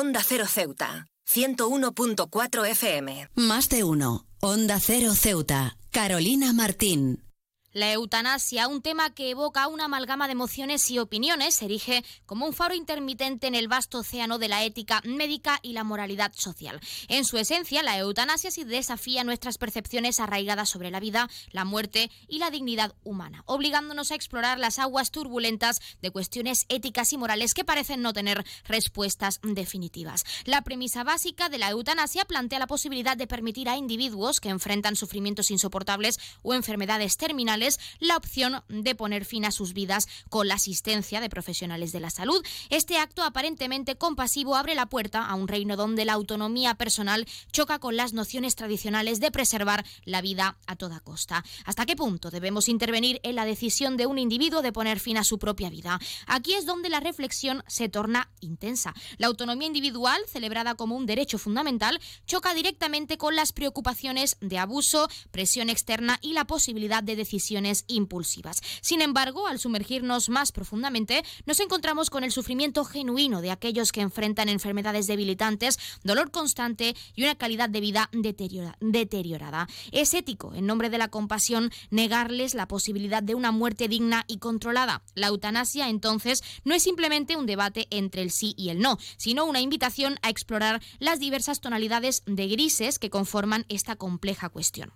Onda Cero Ceuta, 101.4 FM. Más de uno. Onda Cero Ceuta. Carolina Martín. La eutanasia, un tema que evoca una amalgama de emociones y opiniones, se erige como un faro intermitente en el vasto océano de la ética médica y la moralidad social. En su esencia, la eutanasia sí desafía nuestras percepciones arraigadas sobre la vida, la muerte y la dignidad humana, obligándonos a explorar las aguas turbulentas de cuestiones éticas y morales que parecen no tener respuestas definitivas. La premisa básica de la eutanasia plantea la posibilidad de permitir a individuos que enfrentan sufrimientos insoportables o enfermedades terminales la opción de poner fin a sus vidas con la asistencia de profesionales de la salud. Este acto aparentemente compasivo abre la puerta a un reino donde la autonomía personal choca con las nociones tradicionales de preservar la vida a toda costa. ¿Hasta qué punto debemos intervenir en la decisión de un individuo de poner fin a su propia vida? Aquí es donde la reflexión se torna intensa. La autonomía individual, celebrada como un derecho fundamental, choca directamente con las preocupaciones de abuso, presión externa y la posibilidad de decisión impulsivas. Sin embargo, al sumergirnos más profundamente, nos encontramos con el sufrimiento genuino de aquellos que enfrentan enfermedades debilitantes, dolor constante y una calidad de vida deteriorada. Es ético, en nombre de la compasión, negarles la posibilidad de una muerte digna y controlada. La eutanasia, entonces, no es simplemente un debate entre el sí y el no, sino una invitación a explorar las diversas tonalidades de grises que conforman esta compleja cuestión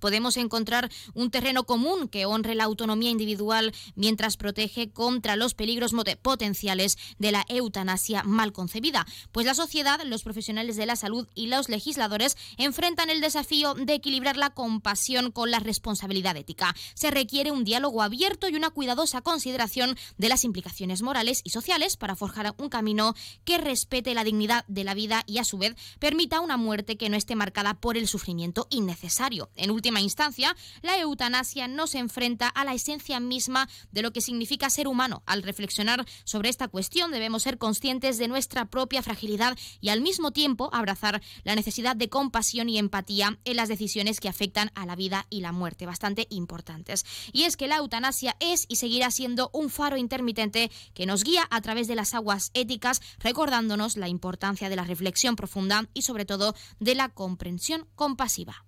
podemos encontrar un terreno común que honre la autonomía individual mientras protege contra los peligros potenciales de la eutanasia mal concebida. Pues la sociedad, los profesionales de la salud y los legisladores enfrentan el desafío de equilibrar la compasión con la responsabilidad ética. Se requiere un diálogo abierto y una cuidadosa consideración de las implicaciones morales y sociales para forjar un camino que respete la dignidad de la vida y a su vez permita una muerte que no esté marcada por el sufrimiento innecesario. En última instancia, la eutanasia no se enfrenta a la esencia misma de lo que significa ser humano. Al reflexionar sobre esta cuestión debemos ser conscientes de nuestra propia fragilidad y al mismo tiempo abrazar la necesidad de compasión y empatía en las decisiones que afectan a la vida y la muerte, bastante importantes. Y es que la eutanasia es y seguirá siendo un faro intermitente que nos guía a través de las aguas éticas, recordándonos la importancia de la reflexión profunda y sobre todo de la comprensión compasiva.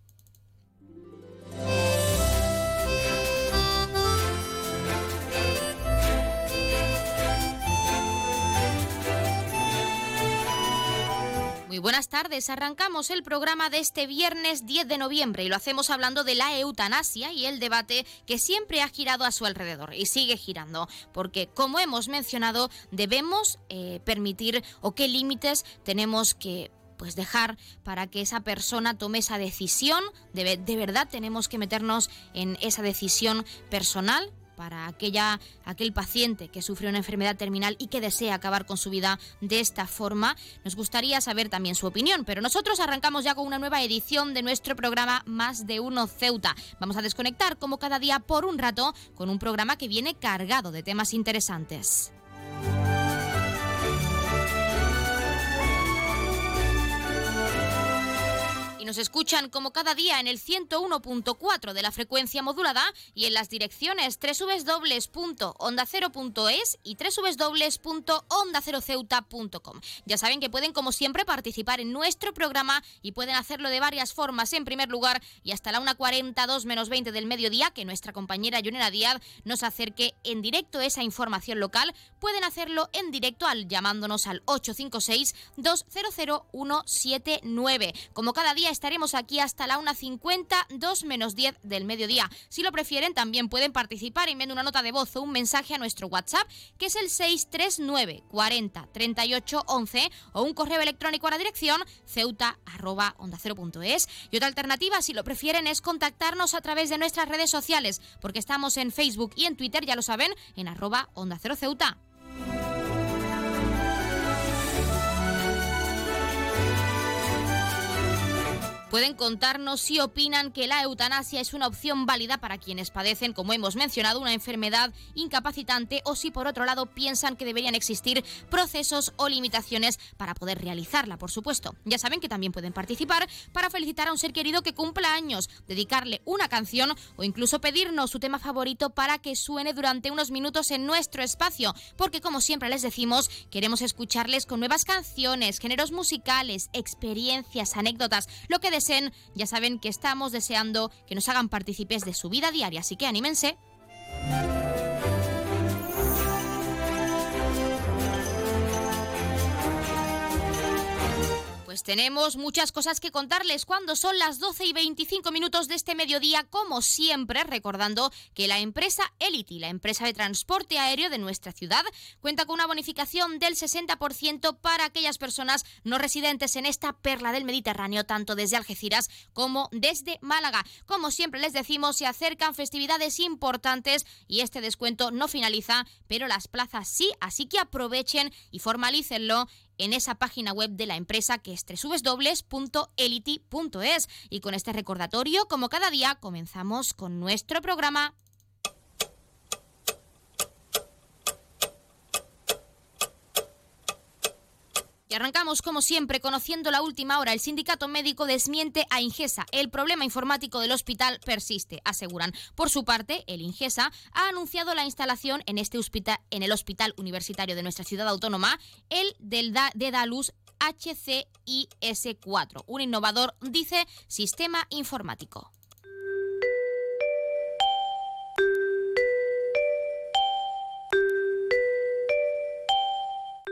Muy buenas tardes. Arrancamos el programa de este viernes 10 de noviembre y lo hacemos hablando de la eutanasia y el debate que siempre ha girado a su alrededor y sigue girando, porque como hemos mencionado, debemos eh, permitir o qué límites tenemos que pues dejar para que esa persona tome esa decisión. De, de verdad tenemos que meternos en esa decisión personal para aquella, aquel paciente que sufre una enfermedad terminal y que desea acabar con su vida de esta forma. Nos gustaría saber también su opinión, pero nosotros arrancamos ya con una nueva edición de nuestro programa Más de Uno Ceuta. Vamos a desconectar como cada día por un rato con un programa que viene cargado de temas interesantes. Nos escuchan como cada día en el 101.4 de la frecuencia modulada y en las direcciones www.ondacero.es y www.ondaceroceuta.com. Ya saben que pueden como siempre participar en nuestro programa y pueden hacerlo de varias formas. En primer lugar, y hasta la 1.40, 2 menos 20 del mediodía, que nuestra compañera Yunera Díaz nos acerque en directo esa información local, pueden hacerlo en directo al llamándonos al 856 200 179. Como cada día estaremos aquí hasta la 1.50, 2 menos 10 del mediodía. Si lo prefieren, también pueden participar enviando una nota de voz o un mensaje a nuestro WhatsApp, que es el 639 40 38 11, o un correo electrónico a la dirección ceuta Y otra alternativa, si lo prefieren, es contactarnos a través de nuestras redes sociales, porque estamos en Facebook y en Twitter, ya lo saben, en arroba onda cero ceuta. Pueden contarnos si opinan que la eutanasia es una opción válida para quienes padecen, como hemos mencionado, una enfermedad incapacitante o si por otro lado piensan que deberían existir procesos o limitaciones para poder realizarla, por supuesto. Ya saben que también pueden participar para felicitar a un ser querido que cumpla años, dedicarle una canción o incluso pedirnos su tema favorito para que suene durante unos minutos en nuestro espacio, porque como siempre les decimos, queremos escucharles con nuevas canciones, géneros musicales, experiencias, anécdotas, lo que ya saben que estamos deseando que nos hagan partícipes de su vida diaria, así que anímense. Pues tenemos muchas cosas que contarles cuando son las 12 y 25 minutos de este mediodía, como siempre, recordando que la empresa Elity, la empresa de transporte aéreo de nuestra ciudad, cuenta con una bonificación del 60% para aquellas personas no residentes en esta perla del Mediterráneo, tanto desde Algeciras como desde Málaga. Como siempre les decimos, se acercan festividades importantes y este descuento no finaliza, pero las plazas sí, así que aprovechen y formalícenlo en esa página web de la empresa que es www.elity.es. Y con este recordatorio, como cada día, comenzamos con nuestro programa. Y arrancamos, como siempre, conociendo la última hora. El sindicato médico desmiente a Ingesa. El problema informático del hospital persiste, aseguran. Por su parte, el Ingesa ha anunciado la instalación en, este hospital, en el hospital universitario de nuestra ciudad autónoma, el del de Dalus HCIS4, un innovador, dice, sistema informático.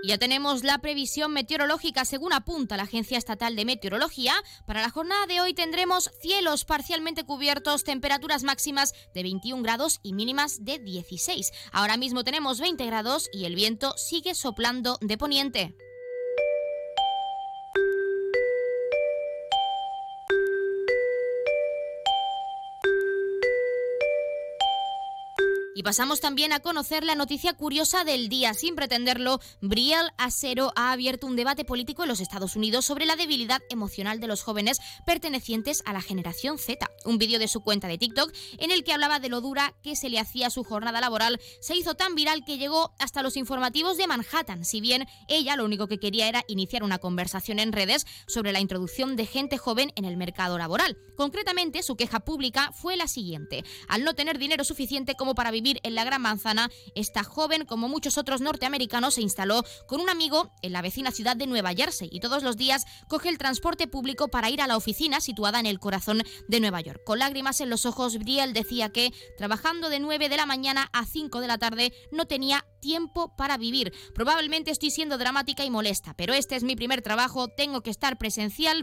Ya tenemos la previsión meteorológica según apunta la Agencia Estatal de Meteorología. Para la jornada de hoy tendremos cielos parcialmente cubiertos, temperaturas máximas de 21 grados y mínimas de 16. Ahora mismo tenemos 20 grados y el viento sigue soplando de poniente. Y pasamos también a conocer la noticia curiosa del día. Sin pretenderlo, Brielle Acero ha abierto un debate político en los Estados Unidos sobre la debilidad emocional de los jóvenes pertenecientes a la generación Z. Un vídeo de su cuenta de TikTok en el que hablaba de lo dura que se le hacía su jornada laboral se hizo tan viral que llegó hasta los informativos de Manhattan. Si bien ella lo único que quería era iniciar una conversación en redes sobre la introducción de gente joven en el mercado laboral. Concretamente, su queja pública fue la siguiente. Al no tener dinero suficiente como para vivir en la Gran Manzana, esta joven, como muchos otros norteamericanos, se instaló con un amigo en la vecina ciudad de Nueva Jersey y todos los días coge el transporte público para ir a la oficina situada en el corazón de Nueva York. Con lágrimas en los ojos, Brielle decía que trabajando de 9 de la mañana a 5 de la tarde no tenía tiempo para vivir. Probablemente estoy siendo dramática y molesta, pero este es mi primer trabajo, tengo que estar presencial,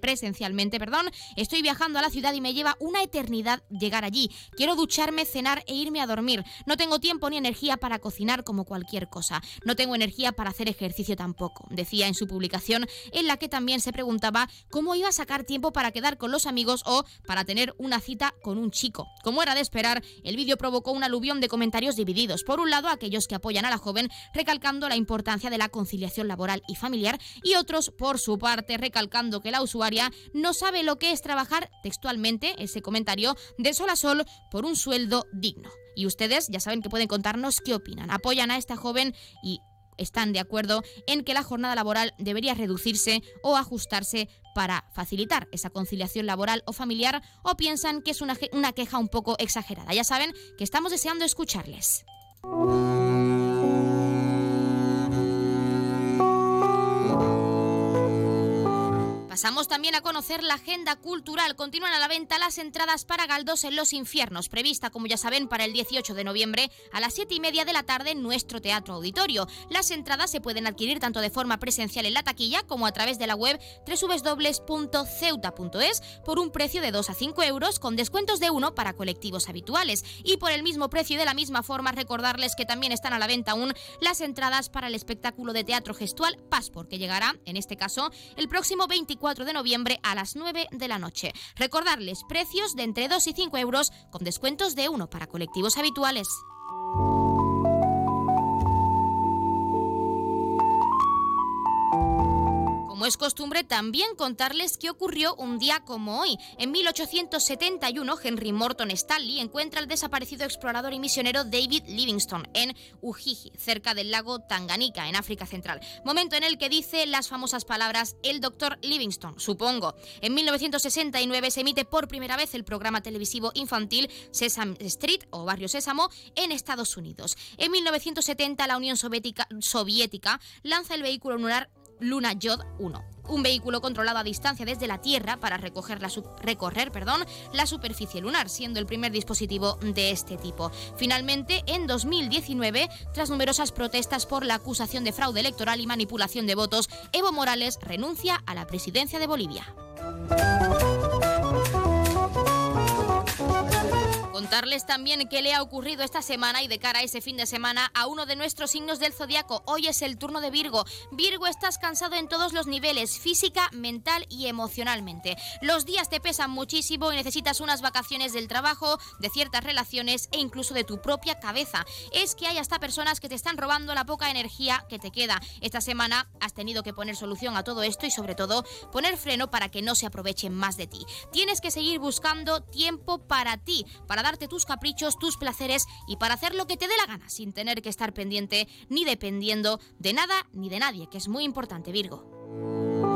presencialmente, perdón. Estoy viajando a la ciudad y me lleva una eternidad llegar allí. Quiero ducharme, cenar e irme a dormir no tengo tiempo ni energía para cocinar como cualquier cosa. No tengo energía para hacer ejercicio tampoco, decía en su publicación, en la que también se preguntaba cómo iba a sacar tiempo para quedar con los amigos o para tener una cita con un chico. Como era de esperar, el vídeo provocó un aluvión de comentarios divididos. Por un lado, aquellos que apoyan a la joven recalcando la importancia de la conciliación laboral y familiar y otros, por su parte, recalcando que la usuaria no sabe lo que es trabajar textualmente, ese comentario, de sol a sol por un sueldo digno. Y ustedes ya saben que pueden contarnos qué opinan. ¿Apoyan a esta joven y están de acuerdo en que la jornada laboral debería reducirse o ajustarse para facilitar esa conciliación laboral o familiar o piensan que es una, una queja un poco exagerada. Ya saben que estamos deseando escucharles. Pasamos también a conocer la agenda cultural. Continúan a la venta las entradas para Galdós en los Infiernos, prevista, como ya saben, para el 18 de noviembre a las 7 y media de la tarde en nuestro teatro auditorio. Las entradas se pueden adquirir tanto de forma presencial en la taquilla como a través de la web www.ceuta.es por un precio de 2 a 5 euros con descuentos de 1 para colectivos habituales. Y por el mismo precio y de la misma forma recordarles que también están a la venta aún las entradas para el espectáculo de teatro gestual Passport, que llegará, en este caso, el próximo 24 4 de noviembre a las 9 de la noche. Recordarles precios de entre 2 y 5 euros con descuentos de 1 para colectivos habituales. Como es costumbre, también contarles qué ocurrió un día como hoy. En 1871, Henry Morton Stanley encuentra al desaparecido explorador y misionero David Livingstone en Ujiji, cerca del lago Tanganica, en África Central. Momento en el que dice las famosas palabras el doctor Livingstone, supongo. En 1969 se emite por primera vez el programa televisivo infantil Sesame Street o Barrio Sésamo en Estados Unidos. En 1970 la Unión Soviética, Soviética lanza el vehículo lunar Luna Yod 1, un vehículo controlado a distancia desde la Tierra para recoger la recorrer perdón, la superficie lunar, siendo el primer dispositivo de este tipo. Finalmente, en 2019, tras numerosas protestas por la acusación de fraude electoral y manipulación de votos, Evo Morales renuncia a la presidencia de Bolivia. Contarles también qué le ha ocurrido esta semana y de cara a ese fin de semana a uno de nuestros signos del zodiaco. Hoy es el turno de Virgo. Virgo, estás cansado en todos los niveles, física, mental y emocionalmente. Los días te pesan muchísimo y necesitas unas vacaciones del trabajo, de ciertas relaciones e incluso de tu propia cabeza. Es que hay hasta personas que te están robando la poca energía que te queda. Esta semana has tenido que poner solución a todo esto y sobre todo poner freno para que no se aprovechen más de ti. Tienes que seguir buscando tiempo para ti, para darte tus caprichos, tus placeres y para hacer lo que te dé la gana sin tener que estar pendiente ni dependiendo de nada ni de nadie, que es muy importante, Virgo.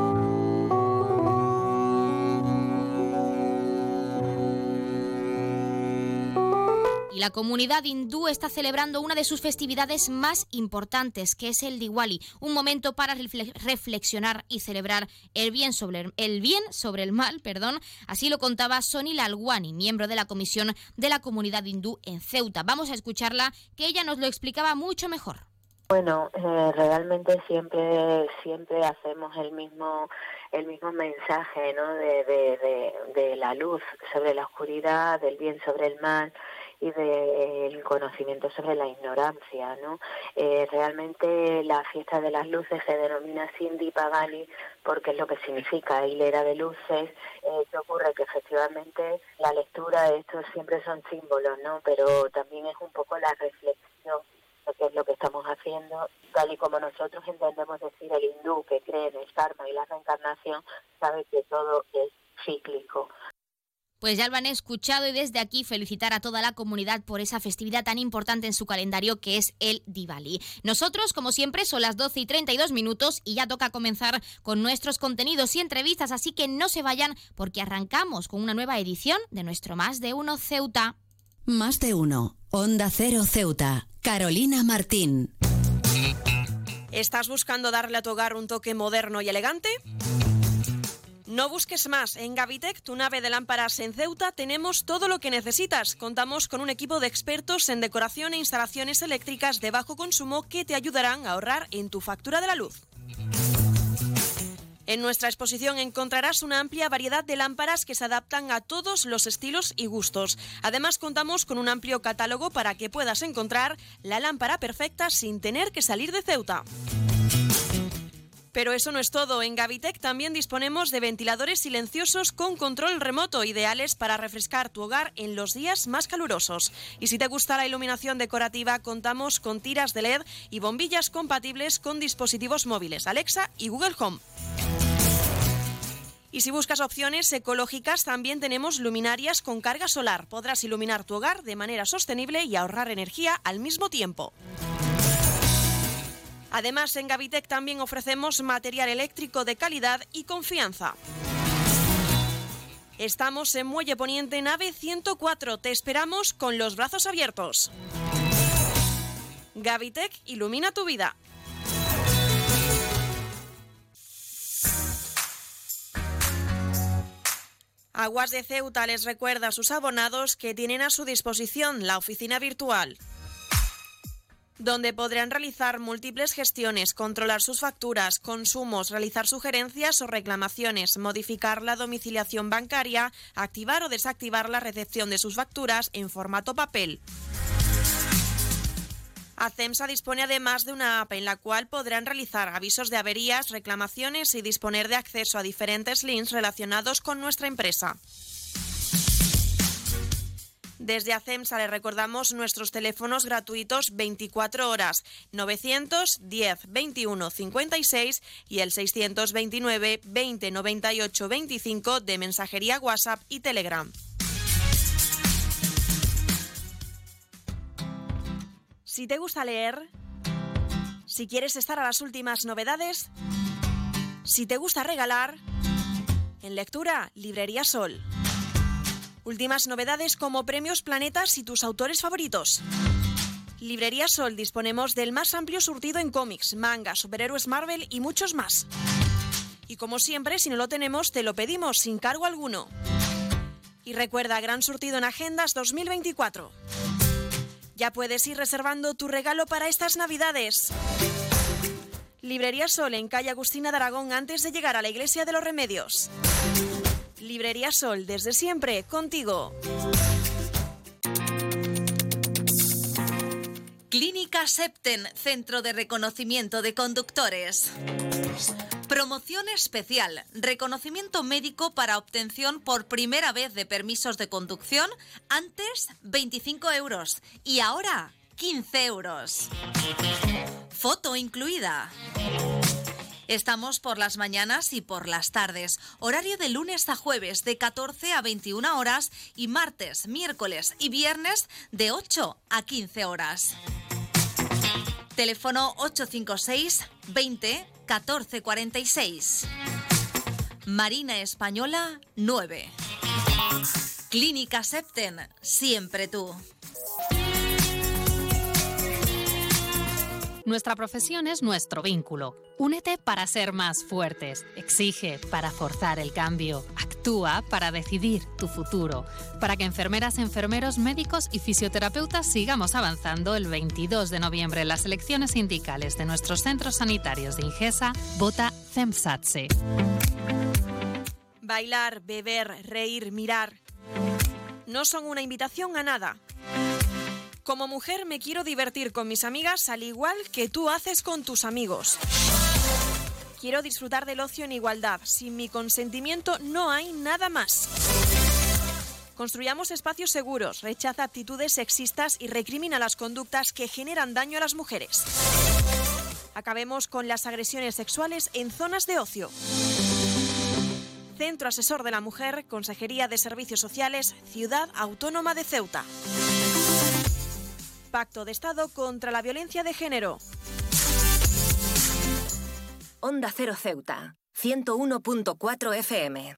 La comunidad hindú está celebrando una de sus festividades más importantes, que es el Diwali, un momento para reflexionar y celebrar el bien sobre el, bien sobre el mal, perdón. Así lo contaba Soni Lalwani, miembro de la comisión de la comunidad hindú en Ceuta. Vamos a escucharla, que ella nos lo explicaba mucho mejor. Bueno, eh, realmente siempre siempre hacemos el mismo el mismo mensaje, ¿no? De, de, de la luz sobre la oscuridad, del bien sobre el mal y del conocimiento sobre la ignorancia. ¿no? Eh, realmente la fiesta de las luces se denomina Sindhi Pagani porque es lo que significa hilera de luces. Eh, ¿Qué ocurre? Que efectivamente la lectura de estos siempre son símbolos, ¿no? pero también es un poco la reflexión de qué es lo que estamos haciendo, tal y como nosotros entendemos decir el hindú que cree en el karma y la reencarnación, sabe que todo es cíclico. Pues ya lo han escuchado y desde aquí felicitar a toda la comunidad por esa festividad tan importante en su calendario que es el Diwali. Nosotros, como siempre, son las 12 y 32 minutos y ya toca comenzar con nuestros contenidos y entrevistas, así que no se vayan porque arrancamos con una nueva edición de nuestro Más de Uno Ceuta. Más de Uno, Onda Cero Ceuta, Carolina Martín. ¿Estás buscando darle a tu hogar un toque moderno y elegante? No busques más. En Gavitec, tu nave de lámparas en Ceuta, tenemos todo lo que necesitas. Contamos con un equipo de expertos en decoración e instalaciones eléctricas de bajo consumo que te ayudarán a ahorrar en tu factura de la luz. En nuestra exposición encontrarás una amplia variedad de lámparas que se adaptan a todos los estilos y gustos. Además, contamos con un amplio catálogo para que puedas encontrar la lámpara perfecta sin tener que salir de Ceuta. Pero eso no es todo. En Gavitec también disponemos de ventiladores silenciosos con control remoto, ideales para refrescar tu hogar en los días más calurosos. Y si te gusta la iluminación decorativa, contamos con tiras de LED y bombillas compatibles con dispositivos móviles Alexa y Google Home. Y si buscas opciones ecológicas, también tenemos luminarias con carga solar. Podrás iluminar tu hogar de manera sostenible y ahorrar energía al mismo tiempo. Además, en Gavitec también ofrecemos material eléctrico de calidad y confianza. Estamos en Muelle Poniente Nave 104. Te esperamos con los brazos abiertos. Gavitec ilumina tu vida. Aguas de Ceuta les recuerda a sus abonados que tienen a su disposición la oficina virtual donde podrán realizar múltiples gestiones, controlar sus facturas, consumos, realizar sugerencias o reclamaciones, modificar la domiciliación bancaria, activar o desactivar la recepción de sus facturas en formato papel. ACEMSA dispone además de una app en la cual podrán realizar avisos de averías, reclamaciones y disponer de acceso a diferentes links relacionados con nuestra empresa. Desde ACEMSA le recordamos nuestros teléfonos gratuitos 24 horas 910 21 56 y el 629 20 98 25 de mensajería WhatsApp y Telegram. Si te gusta leer, si quieres estar a las últimas novedades, si te gusta regalar, en lectura, Librería Sol. Últimas novedades como premios Planetas y tus autores favoritos. Librería Sol disponemos del más amplio surtido en cómics, manga, superhéroes Marvel y muchos más. Y como siempre, si no lo tenemos, te lo pedimos sin cargo alguno. Y recuerda, gran surtido en agendas 2024. Ya puedes ir reservando tu regalo para estas navidades. Librería Sol en calle Agustina de Aragón antes de llegar a la Iglesia de los Remedios. Librería Sol, desde siempre, contigo. Clínica Septen, Centro de Reconocimiento de Conductores. Promoción especial, reconocimiento médico para obtención por primera vez de permisos de conducción, antes 25 euros y ahora 15 euros. Foto incluida. Estamos por las mañanas y por las tardes. Horario de lunes a jueves de 14 a 21 horas y martes, miércoles y viernes de 8 a 15 horas. Teléfono 856 20 14 46. Marina Española 9. Clínica Septen, siempre tú. Nuestra profesión es nuestro vínculo. Únete para ser más fuertes. Exige para forzar el cambio. Actúa para decidir tu futuro. Para que enfermeras, enfermeros, médicos y fisioterapeutas sigamos avanzando el 22 de noviembre en las elecciones sindicales de nuestros centros sanitarios de Ingesa, vota CEMSATSE. Bailar, beber, reír, mirar. No son una invitación a nada. Como mujer me quiero divertir con mis amigas al igual que tú haces con tus amigos. Quiero disfrutar del ocio en igualdad. Sin mi consentimiento no hay nada más. Construyamos espacios seguros, rechaza actitudes sexistas y recrimina las conductas que generan daño a las mujeres. Acabemos con las agresiones sexuales en zonas de ocio. Centro Asesor de la Mujer, Consejería de Servicios Sociales, Ciudad Autónoma de Ceuta. Pacto de Estado contra la Violencia de Género. Onda Cero Ceuta, 101.4 FM.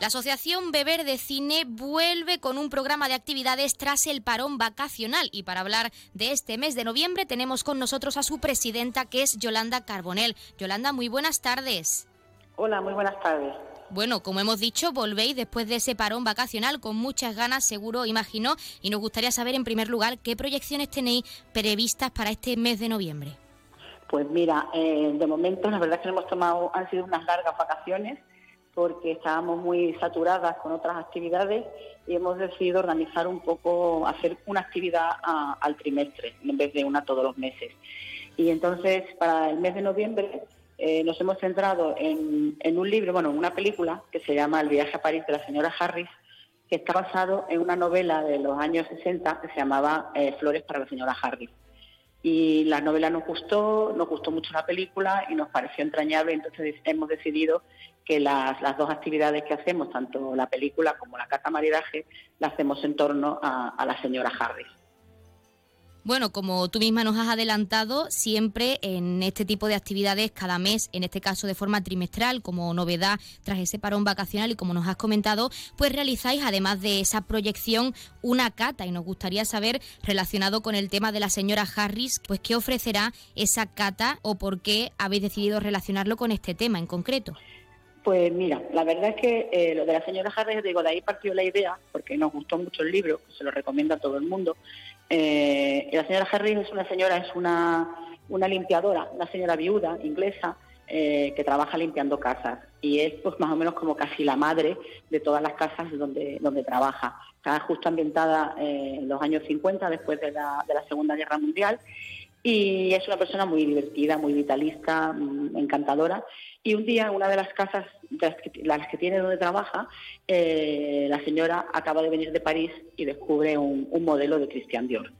La Asociación Beber de Cine vuelve con un programa de actividades tras el parón vacacional y para hablar de este mes de noviembre tenemos con nosotros a su presidenta que es Yolanda Carbonel. Yolanda, muy buenas tardes. Hola, muy buenas tardes. Bueno, como hemos dicho, volvéis después de ese parón vacacional con muchas ganas, seguro, imagino, y nos gustaría saber en primer lugar qué proyecciones tenéis previstas para este mes de noviembre. Pues mira, eh, de momento la verdad es que hemos tomado, han sido unas largas vacaciones porque estábamos muy saturadas con otras actividades y hemos decidido organizar un poco, hacer una actividad al trimestre en vez de una todos los meses. Y entonces, para el mes de noviembre, eh, nos hemos centrado en, un libro, bueno, en una película que se llama El viaje a París de la señora Harris, que está basado en una novela de los años 60 que se llamaba eh, Flores para la señora Harris. Y la novela nos gustó, nos gustó mucho la película y nos pareció entrañable, entonces hemos decidido que las, las, dos actividades que hacemos, tanto la película como la cata maridaje, la hacemos en torno a, la señora Harris. Bueno, como tú misma nos has adelantado, siempre en este tipo de actividades, cada mes, en este caso de forma trimestral, como novedad tras ese parón vacacional y como nos has comentado, pues realizáis, además de esa proyección, una cata y nos gustaría saber, relacionado con el tema de la señora Harris, pues qué ofrecerá esa cata o por qué habéis decidido relacionarlo con este tema en concreto. Pues mira, la verdad es que eh, lo de la señora Harris, digo, de ahí partió la idea, porque nos gustó mucho el libro, se lo recomiendo a todo el mundo. Eh, la señora Harris es una señora, es una, una limpiadora, una señora viuda inglesa eh, que trabaja limpiando casas y es pues más o menos como casi la madre de todas las casas donde, donde trabaja. Está justo ambientada en los años 50, después de la, de la Segunda Guerra Mundial Y es una persona muy divertida, muy vitalista, mm, encantadora. Y un día, una de las casas, las que, tiene donde trabaja, eh, la señora acaba de venir de París y descubre un, un modelo de Christian Dior.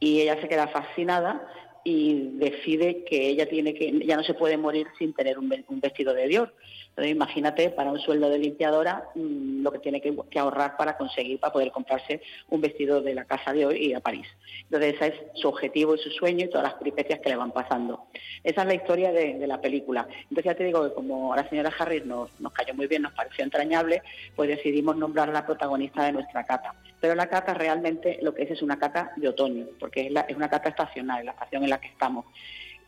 Y ella se queda fascinada y decide que ella tiene que ya no se puede morir sin tener un, vestido de Dior. Entonces, imagínate para un sueldo de limpiadora mm, lo que tiene que, ahorrar para conseguir, para poder comprarse un vestido de la casa de hoy y a París. Entonces, ese es su objetivo y su sueño y todas las peripecias que le van pasando. Esa es la historia de, la película. Entonces, ya te digo que como la señora Harris nos, nos cayó muy bien, nos pareció entrañable, pues decidimos nombrar a la protagonista de nuestra cata. Pero la cata realmente lo que es es una cata de otoño, porque es una cata estacional, la estación en la que estamos.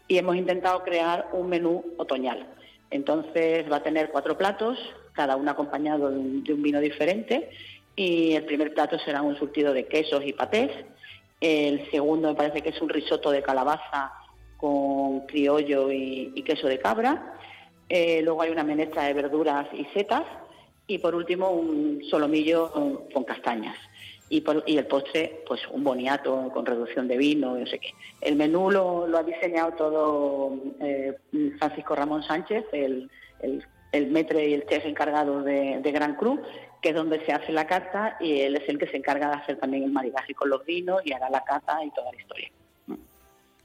Y hemos intentado crear un menú otoñal. Entonces va a tener cuatro platos, cada uno acompañado de un, vino diferente. Y el primer plato será un surtido de quesos y patés. El segundo me parece que es un risotto de calabaza con criollo y, queso de cabra. Eh, luego hay una menestra de verduras y setas. Y por último un solomillo con castañas y, el postre, pues un boniato con reducción de vino, no sé qué. El menú lo, ha diseñado todo eh, Francisco Ramón Sánchez, el, el, metre y el chef encargado de, de Gran Cruz, que es donde se hace la carta y él es el que se encarga de hacer también el maridaje con los vinos y hará la cata y toda la historia.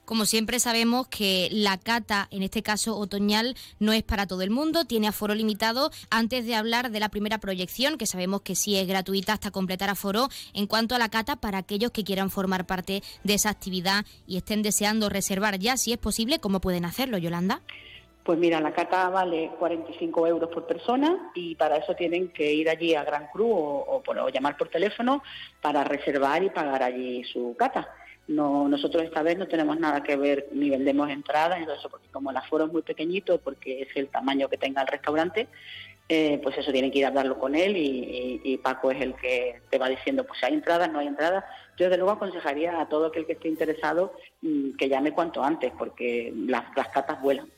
Como siempre sabemos que la cata, en este caso otoñal, no es para todo el mundo, tiene aforo limitado. Antes de hablar de la primera proyección, que sabemos que sí es gratuita hasta completar aforo, en cuanto a la cata, para aquellos que quieran formar parte de esa actividad y estén deseando reservar ya, si es posible, ¿cómo pueden hacerlo, Yolanda? Pues mira, la cata vale 45 euros por persona y para eso tienen que ir allí a Gran Cruz o, o llamar por teléfono para reservar y pagar allí su cata. No, nosotros esta vez no tenemos nada que ver ni vendemos entradas, eso porque como el aforo es muy pequeñito, porque es el tamaño que tenga el restaurante, eh, pues eso tienen que ir a hablarlo con él y, Paco es el que te va diciendo, pues si hay entradas, no hay entradas. Yo desde luego aconsejaría a todo aquel que esté interesado mm, que llame cuanto antes, porque las, las catas vuelan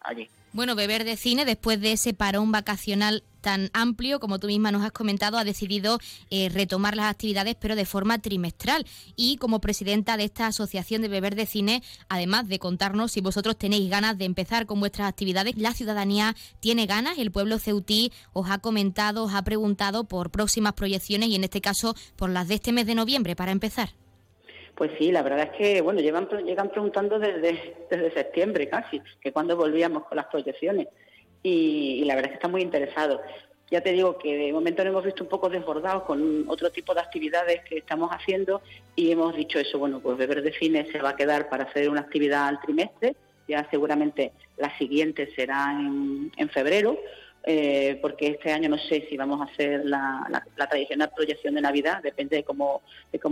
allí. Bueno, Beber de Cine, después de ese parón vacacional tan amplio, como tú misma nos has comentado, ha decidido eh, retomar las actividades, pero de forma trimestral. Y como presidenta de esta asociación de Beber de Cine, además de contarnos si vosotros tenéis ganas de empezar con vuestras actividades, la ciudadanía tiene ganas, el pueblo ceutí os ha comentado, os ha preguntado por próximas proyecciones y en este caso por las de este mes de noviembre, para empezar. Pues sí, la verdad es que, bueno, llevan, llegan preguntando desde, desde septiembre casi, que cuando volvíamos con las proyecciones y, la verdad es que están muy interesados. Ya te digo que de momento nos hemos visto un poco desbordados con otro tipo de actividades que estamos haciendo y hemos dicho eso, bueno, pues Beber de Cine se va a quedar para hacer una actividad al trimestre, ya seguramente la siguiente será en, en febrero, eh, porque este año no sé si vamos a hacer la, tradicional proyección de Navidad, depende de cómo,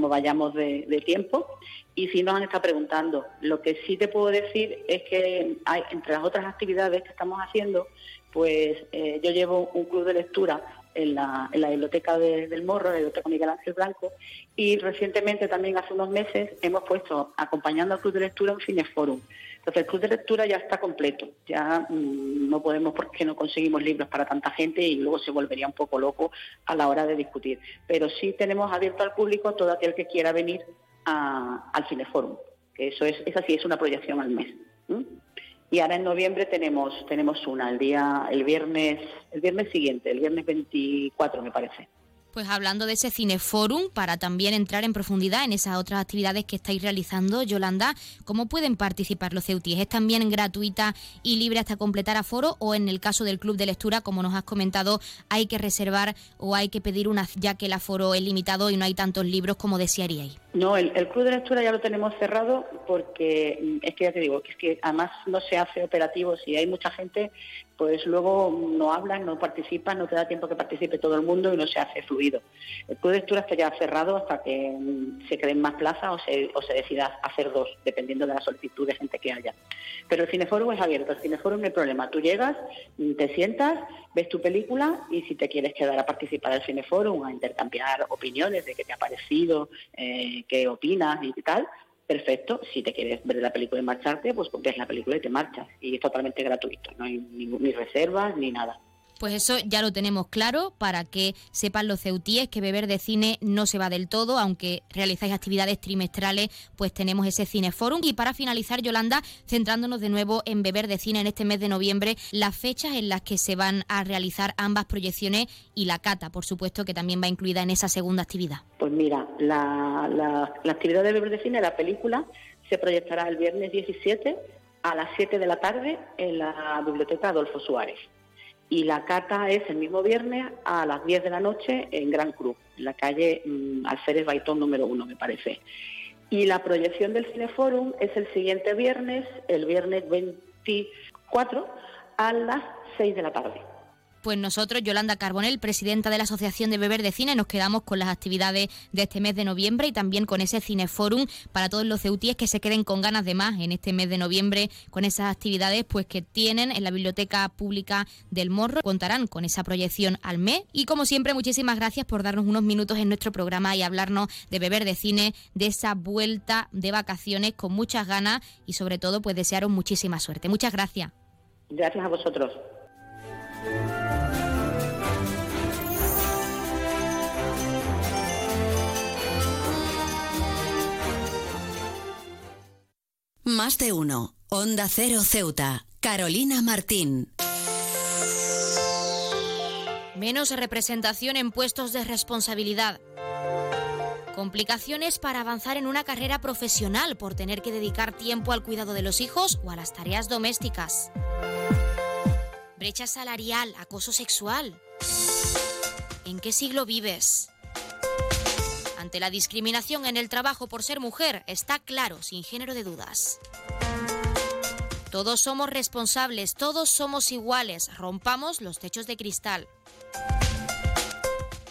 vayamos de, tiempo. Y si nos han estado preguntando, lo que sí te puedo decir es que entre las otras actividades que estamos haciendo, pues eh, yo llevo un club de lectura en la, en biblioteca del Morro, la biblioteca Miguel Ángel Blanco, y recientemente, también hace unos meses, hemos puesto, acompañando al club de lectura, un cineforum. Entonces el club de lectura ya está completo, ya mm, no podemos porque no conseguimos libros para tanta gente y luego se volvería un poco loco a la hora de discutir. Pero sí tenemos abierto al público todo aquel que quiera venir al Cineforum, eso es, esa sí es una proyección al mes. Y ahora en noviembre tenemos tenemos una, el día el viernes el viernes siguiente, el viernes 24 me parece. Pues hablando de ese cineforum, para también entrar en profundidad en esas otras actividades que estáis realizando, Yolanda, ¿cómo pueden participar los ceutíes? ¿Es también gratuita y libre hasta completar aforo o en el caso del club de lectura, como nos has comentado, hay que reservar o hay que pedir una ya que el aforo es limitado y no hay tantos libros como desearíais? No, el, club de lectura ya lo tenemos cerrado porque mm, es que ya te digo, es que además no se hace operativo. Si hay mucha gente, pues luego no hablan, no participan, no te da tiempo que participe todo el mundo y no se hace fluido. El club de lectura está ya cerrado hasta que mm, se creen más plazas o se, o se decida hacer dos, dependiendo de la solicitud de gente que haya. Pero el cineforum es abierto, el cineforum no hay problema. Tú llegas, mm, te sientas, ves tu película y si te quieres quedar a participar del cineforum, a intercambiar opiniones de qué te ha parecido, eh, qué opinas y tal, perfecto. Si te quieres ver la película y marcharte, pues ves la película y te marchas. Y es totalmente gratuito, no hay ni, ni reservas ni nada. Pues eso ya lo tenemos claro para que sepan los ceutíes que beber de cine no se va del todo, aunque realizáis actividades trimestrales, pues tenemos ese cineforum. Y para finalizar, Yolanda, centrándonos de nuevo en beber de cine en este mes de noviembre, las fechas en las que se van a realizar ambas proyecciones y la cata, por supuesto, que también va incluida en esa segunda actividad. Pues mira, la, la actividad de beber de cine, la película, se proyectará el viernes 17 a las 7 de la tarde en la Biblioteca Adolfo Suárez y la cata es el mismo viernes a las 10 de la noche en Gran Cruz, en la calle mm, Alférez Baitón número 1, me parece. Y la proyección del Cineforum es el siguiente viernes, el viernes 24, a las 6 de la tarde. Pues nosotros, Yolanda Carbonel, presidenta de la Asociación de Beber de Cine, nos quedamos con las actividades de este mes de noviembre y también con ese cineforum para todos los ceutíes que se queden con ganas de más en este mes de noviembre con esas actividades pues que tienen en la Biblioteca Pública del Morro. Contarán con esa proyección al mes y como siempre muchísimas gracias por darnos unos minutos en nuestro programa y hablarnos de Beber de Cine, de esa vuelta de vacaciones con muchas ganas y sobre todo pues desearos muchísima suerte. Muchas gracias. Gracias a vosotros. Más de uno. Onda Cero Ceuta. Carolina Martín. Menos representación en puestos de responsabilidad. Complicaciones para avanzar en una carrera profesional por tener que dedicar tiempo al cuidado de los hijos o a las tareas domésticas. Brecha salarial, acoso sexual. ¿En qué siglo vives? Ante la discriminación en el trabajo por ser mujer, está claro, sin género de dudas. Todos somos responsables, todos somos iguales, rompamos los techos de cristal.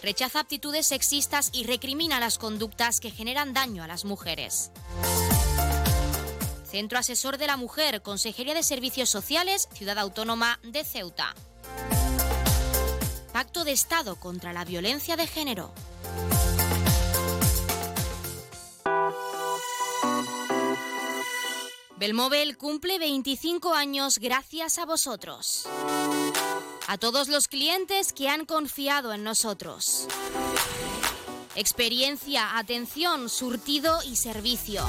Rechaza aptitudes sexistas y recrimina las conductas que generan daño a las mujeres. Centro Asesor de la Mujer, Consejería de Servicios Sociales, Ciudad Autónoma de Ceuta. Pacto de Estado contra la Violencia de Género. Belmóvil cumple 25 años gracias a vosotros. A todos los clientes que han confiado en nosotros. Experiencia, atención, surtido y servicio.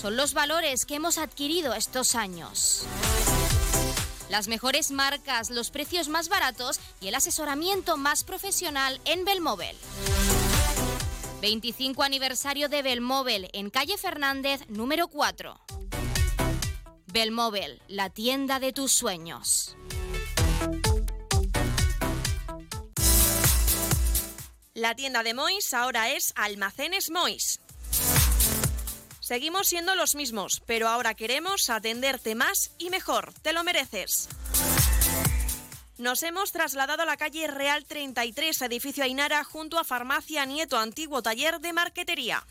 Son los valores que hemos adquirido estos años. Las mejores marcas, los precios más baratos y el asesoramiento más profesional en Belmóvil. 25 aniversario de Belmóvil en calle Fernández número 4. Belmóvil, la tienda de tus sueños. La tienda de Mois ahora es Almacenes Mois. Seguimos siendo los mismos, pero ahora queremos atenderte más y mejor. Te lo mereces. Nos hemos trasladado a la calle Real 33, edificio Ainara, junto a Farmacia Nieto, antiguo taller de marquetería.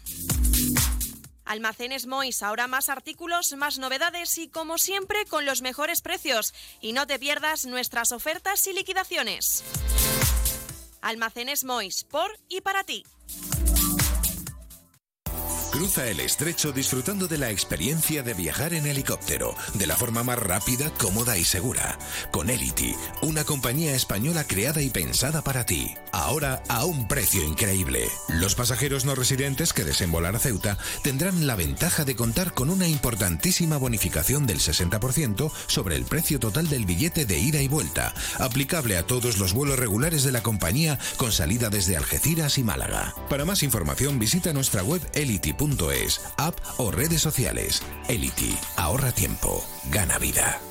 Almacenes Mois, ahora más artículos, más novedades y como siempre con los mejores precios. Y no te pierdas nuestras ofertas y liquidaciones. Almacenes Mois, por y para ti. Cruza el estrecho disfrutando de la experiencia de viajar en helicóptero de la forma más rápida, cómoda y segura. Con Elity, una compañía española creada y pensada para ti. Ahora a un precio increíble. Los pasajeros no residentes que deseen volar a Ceuta tendrán la ventaja de contar con una importantísima bonificación del 60% sobre el precio total del billete de ida y vuelta, aplicable a todos los vuelos regulares de la compañía con salida desde Algeciras y Málaga. Para más información visita nuestra web elity.com es app o redes sociales. Elity, ahorra tiempo, gana vida.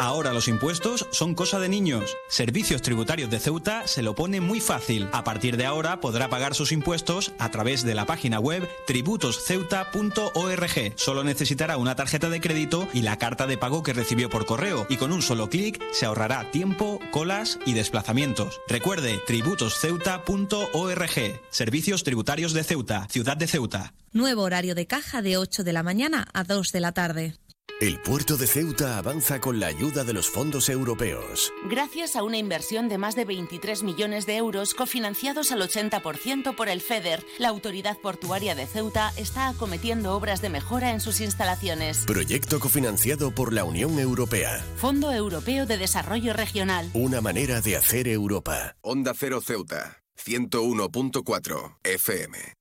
Ahora los impuestos son cosa de niños. Servicios Tributarios de Ceuta se lo pone muy fácil. A partir de ahora podrá pagar sus impuestos a través de la página web tributosceuta.org. Solo necesitará una tarjeta de crédito y la carta de pago que recibió por correo y con un solo clic se ahorrará tiempo, colas y desplazamientos. Recuerde tributosceuta.org. Servicios Tributarios de Ceuta, Ciudad de Ceuta. Nuevo horario de caja de 8 de la mañana a 2 de la tarde. El puerto de Ceuta avanza con la ayuda de los fondos europeos. Gracias a una inversión de más de 23 millones de euros cofinanciados al 80% por el FEDER, la Autoridad Portuaria de Ceuta está acometiendo obras de mejora en sus instalaciones. Proyecto cofinanciado por la Unión Europea. Fondo Europeo de Desarrollo Regional. Una manera de hacer Europa. Onda Cero Ceuta, 101.4 FM.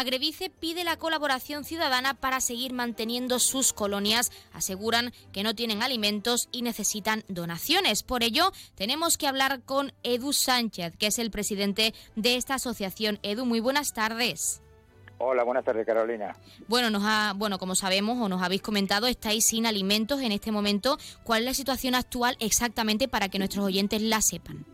Agrevice pide la colaboración ciudadana para seguir manteniendo sus colonias. Aseguran que no tienen alimentos y necesitan donaciones. Por ello, tenemos que hablar con Edu Sánchez, que es el presidente de esta asociación. Edu, muy buenas tardes. Hola, buenas tardes, Carolina. Bueno, nos ha, bueno, como sabemos o nos habéis comentado, estáis sin alimentos en este momento. ¿Cuál es la situación actual exactamente para que nuestros oyentes la sepan?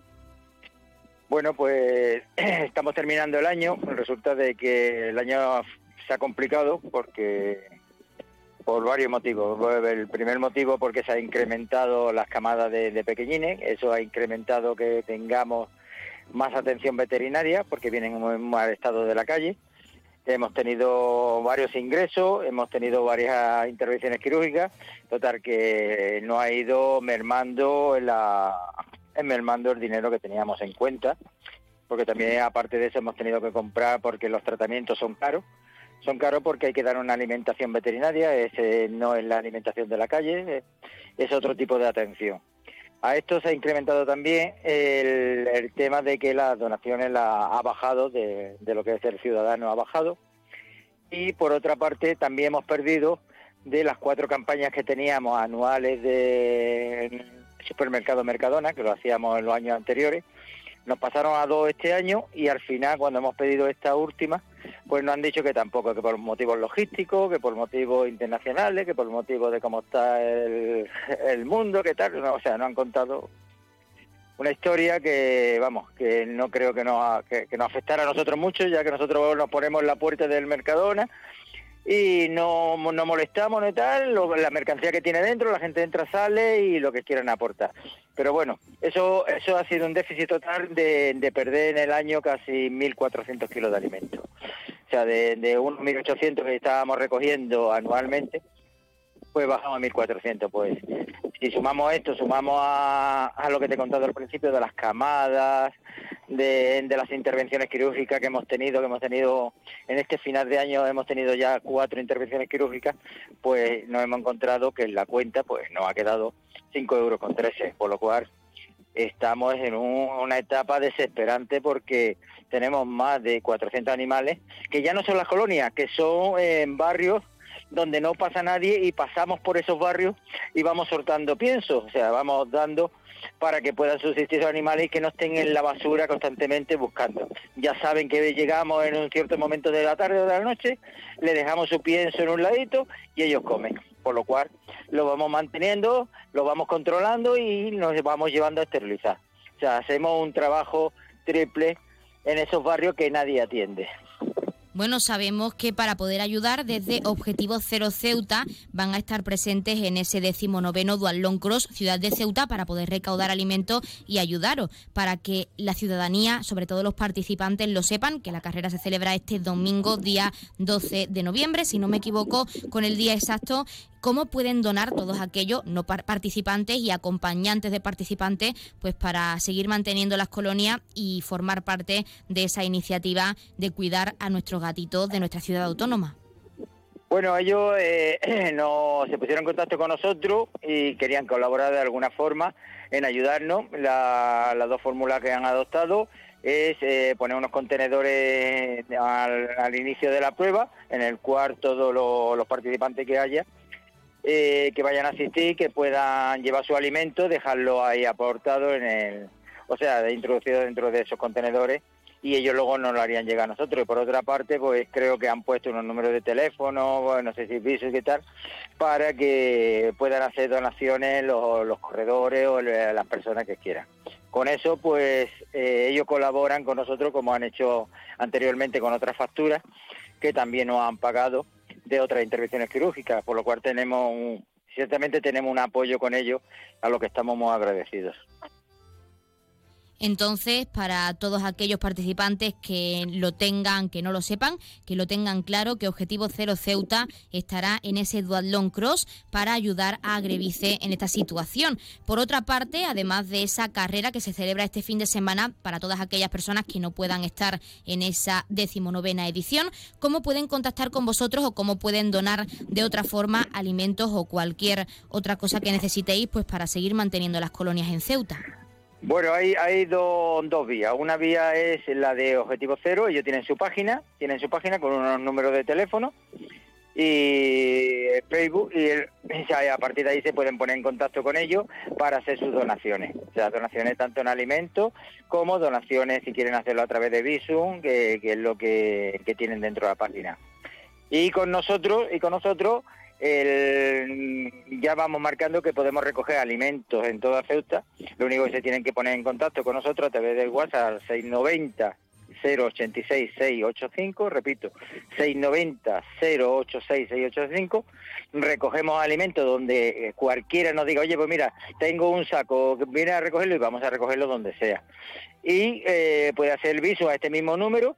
Bueno, pues estamos terminando el año. Resulta de que el año se ha complicado porque por varios motivos. El primer motivo porque se ha incrementado las camadas de, pequeñines. Eso ha incrementado que tengamos más atención veterinaria porque vienen en un mal estado de la calle. Hemos tenido varios ingresos, hemos tenido varias intervenciones quirúrgicas, total que no ha ido mermando la, mermando el dinero que teníamos en cuenta, porque también aparte de eso hemos tenido que comprar porque los tratamientos son caros. Son caros porque hay que dar una alimentación veterinaria, ese no es la alimentación de la calle, es otro tipo de atención. A esto se ha incrementado también el, tema de que las donaciones la ha bajado, de, de, lo que es el ciudadano ha bajado. Y por otra parte también hemos perdido de las cuatro campañas que teníamos anuales de supermercado Mercadona, que lo hacíamos en los años anteriores. Nos pasaron a dos este año y al final, cuando hemos pedido esta última, pues nos han dicho que tampoco, que por motivos logísticos, que por motivos internacionales, que por motivos de cómo está el, mundo, que tal. o sea, nos han contado una historia que, vamos, que no creo que nos, que, que nos afectara a nosotros mucho, ya que nosotros nos ponemos en la puerta del Mercadona y no, no molestamos ni tal, la mercancía que tiene dentro, la gente entra, sale y lo que quieran aportar. Pero bueno, eso, eso ha sido un déficit total de, de perder en el año casi 1.400 kilos de alimentos. O sea, de, de unos 1.800 que estábamos recogiendo anualmente, pues bajamos a 1.400. Pues si sumamos esto, sumamos a, a, lo que te he contado al principio de las camadas, de, de, las intervenciones quirúrgicas que hemos tenido, que hemos tenido en este final de año, hemos tenido ya cuatro intervenciones quirúrgicas, pues nos hemos encontrado que en la cuenta pues nos ha quedado 5 euros con 13, por lo cual estamos en una etapa desesperante porque tenemos más de 400 animales que ya no son las colonias, que son en barrios donde no pasa nadie y pasamos por esos barrios y vamos soltando piensos, o sea, vamos dando para que puedan subsistir esos animales y que no estén en la basura constantemente buscando. Ya saben que llegamos en un cierto momento de la tarde o de la noche, le dejamos su pienso en un ladito y ellos comen. Por lo cual lo vamos manteniendo, lo vamos controlando y nos vamos llevando a esterilizar. O sea, hacemos un trabajo triple en esos barrios que nadie atiende. Bueno, sabemos que para poder ayudar desde Objetivo Cero Ceuta van a estar presentes en ese decimonoveno Dual Cross Ciudad de Ceuta para poder recaudar alimentos y ayudaros para que la ciudadanía, sobre todo los participantes, lo sepan que la carrera se celebra este domingo, día 12 de noviembre, si no me equivoco, con el día exacto cómo pueden donar todos aquellos no participantes y acompañantes de participantes pues para seguir manteniendo las colonias y formar parte de esa iniciativa de cuidar a nuestros gatitos de nuestra ciudad autónoma. Bueno, ellos eh, se pusieron en contacto con nosotros y querían colaborar de alguna forma en ayudarnos. las dos fórmulas que han adoptado es eh, poner unos contenedores al, inicio de la prueba, en el cual todos los participantes que haya eh, que vayan a asistir, que puedan llevar su alimento, dejarlo ahí aportado en el, o sea, introducido dentro de esos contenedores y ellos luego nos lo harían llegar a nosotros. Y por otra parte, pues creo que han puesto unos números de teléfono, no sé si visos y tal, para que puedan hacer donaciones los, corredores o las personas que quieran. Con eso, pues eh, ellos colaboran con nosotros como han hecho anteriormente con otras facturas que también nos han pagado de otras intervenciones quirúrgicas, por lo cual tenemos ciertamente tenemos un apoyo con ellos a lo que estamos muy agradecidos. Entonces, para todos aquellos participantes que lo tengan, que no lo sepan, que lo tengan claro, que Objetivo Cero Ceuta estará en ese Duatlón Cross para ayudar a Agrevice en esta situación. Por otra parte, además de esa carrera que se celebra este fin de semana para todas aquellas personas que no puedan estar en esa decimonovena edición, ¿cómo pueden contactar con vosotros o cómo pueden donar de otra forma alimentos o cualquier otra cosa que necesitéis pues para seguir manteniendo las colonias en Ceuta? Bueno, hay, hay dos vías. Una vía es la de Objetivo Cero, ellos tienen su página, tienen su página con unos números de teléfono y Facebook y a partir de ahí se pueden poner en contacto con ellos para hacer sus donaciones, o sea, donaciones tanto en alimentos como donaciones si quieren hacerlo a través de Visum, que, es lo que, que tienen dentro de la página. Y con nosotros, y con nosotros el, ya vamos marcando que podemos recoger alimentos en toda Ceuta. Lo único que se tienen que poner en contacto con nosotros a través del WhatsApp 690 086 685, repito, 690 086 685. Recogemos alimentos donde cualquiera nos diga, oye, pues mira, tengo un saco, viene a recogerlo y vamos a recogerlo donde sea. Y eh, puede hacer el viso a este mismo número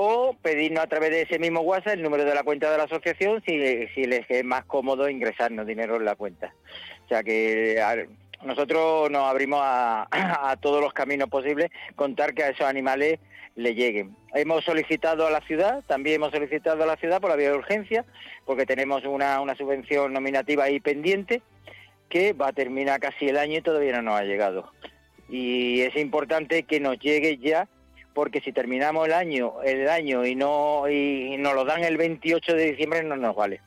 o pedirnos a través de ese mismo WhatsApp el número de la cuenta de la asociación si, si les es más cómodo ingresarnos dinero en la cuenta. O sea que nosotros nos abrimos a, todos los caminos posibles, contar que a esos animales le lleguen. Hemos solicitado a la ciudad, también hemos solicitado a la ciudad por la vía de urgencia, porque tenemos una, una subvención nominativa ahí pendiente, que va a terminar casi el año y todavía no nos ha llegado. Y es importante que nos llegue ya porque si terminamos el año, el año y no y nos lo dan el 28 de diciembre no nos vale.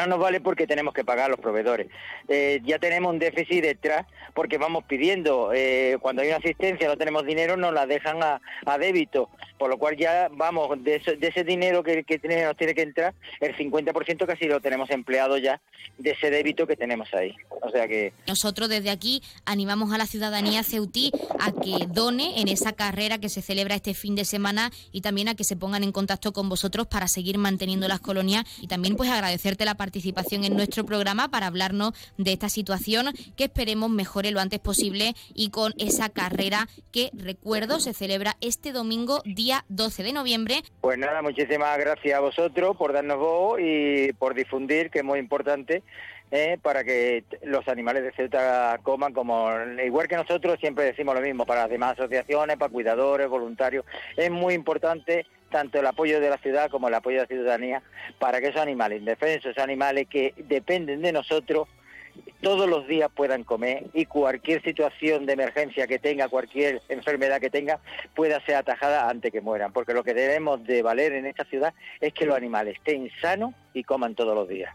No nos vale porque tenemos que pagar a los proveedores. Eh, ya tenemos un déficit detrás porque vamos pidiendo, eh, cuando hay una asistencia no tenemos dinero, nos la dejan a, débito, por lo cual ya vamos, de, ese dinero que, que nos tiene que entrar, el 50% casi lo tenemos empleado ya de ese débito que tenemos ahí. O sea que... Nosotros desde aquí animamos a la ciudadanía ceutí a que done en esa carrera que se celebra este fin de semana y también a que se pongan en contacto con vosotros para seguir manteniendo las colonias y también pues agradecerte la participación en nuestro programa para hablarnos de esta situación que esperemos mejore lo antes posible y con esa carrera que, recuerdo, se celebra este domingo, día 12 de noviembre. Pues nada, muchísimas gracias a vosotros por darnos voz y por difundir, que es muy importante. Eh, para que los animales de Ceuta coman como igual que nosotros siempre decimos lo mismo para las demás asociaciones, para cuidadores, voluntarios. Es muy importante tanto el apoyo de la ciudad como el apoyo de la ciudadanía para que esos animales indefensos, esos animales que dependen de nosotros, todos los días puedan comer y cualquier situación de emergencia que tenga, cualquier enfermedad que tenga, pueda ser atajada antes que mueran. Porque lo que debemos de valer en esta ciudad es que los animales estén sanos y coman todos los días.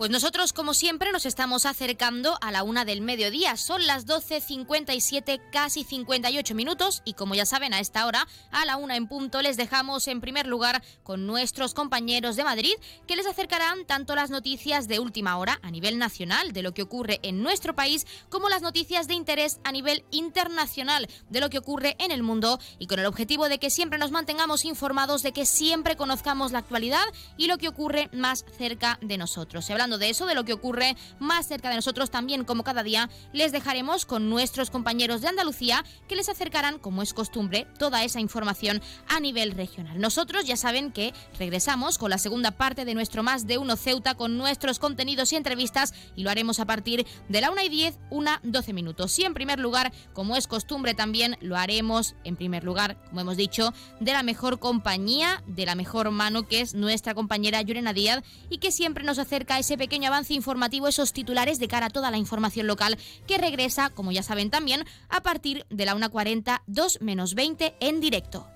Pues nosotros, como siempre, nos estamos acercando a la una del mediodía. Son las 12.57, casi 58 minutos. Y como ya saben, a esta hora, a la una en punto, les dejamos en primer lugar con nuestros compañeros de Madrid, que les acercarán tanto las noticias de última hora a nivel nacional de lo que ocurre en nuestro país, como las noticias de interés a nivel internacional de lo que ocurre en el mundo. Y con el objetivo de que siempre nos mantengamos informados, de que siempre conozcamos la actualidad y lo que ocurre más cerca de nosotros. Hablando de eso, de lo que ocurre más cerca de nosotros también como cada día, les dejaremos con nuestros compañeros de Andalucía que les acercarán, como es costumbre, toda esa información a nivel regional. Nosotros ya saben que regresamos con la segunda parte de nuestro Más de Uno Ceuta con nuestros contenidos y entrevistas y lo haremos a partir de la 1 y 10, una 12 minutos. Y en primer lugar, como es costumbre también, lo haremos en primer lugar, como hemos dicho, de la mejor compañía, de la mejor mano que es nuestra compañera Yurena Díaz y que siempre nos acerca a ese pequeño avance informativo, esos titulares de cara a toda la información local que regresa, como ya saben también, a partir de la 1.40, 2 menos 20 en directo.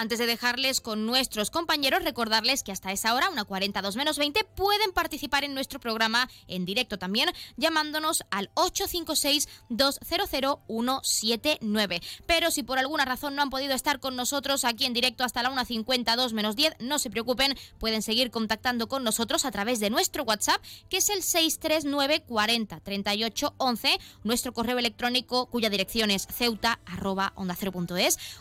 Antes de dejarles con nuestros compañeros, recordarles que hasta esa hora, una 42 menos 20, pueden participar en nuestro programa en directo también, llamándonos al 856-200-179. Pero si por alguna razón no han podido estar con nosotros aquí en directo hasta la 1.52 menos 10, no se preocupen, pueden seguir contactando con nosotros a través de nuestro WhatsApp, que es el 639 40 38 11, nuestro correo electrónico cuya dirección es ceuta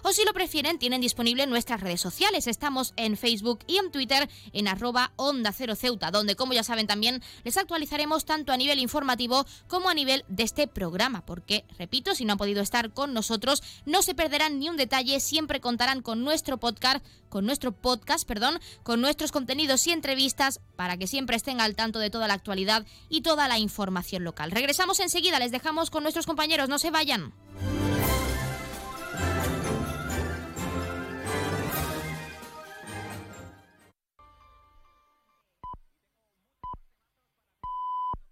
o si lo prefieren tienen disponible nuestras redes sociales. Estamos en Facebook y en Twitter en arroba Onda Cero Ceuta, donde como ya saben también les actualizaremos tanto a nivel informativo como a nivel de este programa, porque, repito, si no han podido estar con nosotros, no se perderán ni un detalle, siempre contarán con nuestro podcast, con nuestro podcast, perdón, con nuestros contenidos y entrevistas para que siempre estén al tanto de toda la actualidad y toda la información local. Regresamos enseguida, les dejamos con nuestros compañeros, no se vayan.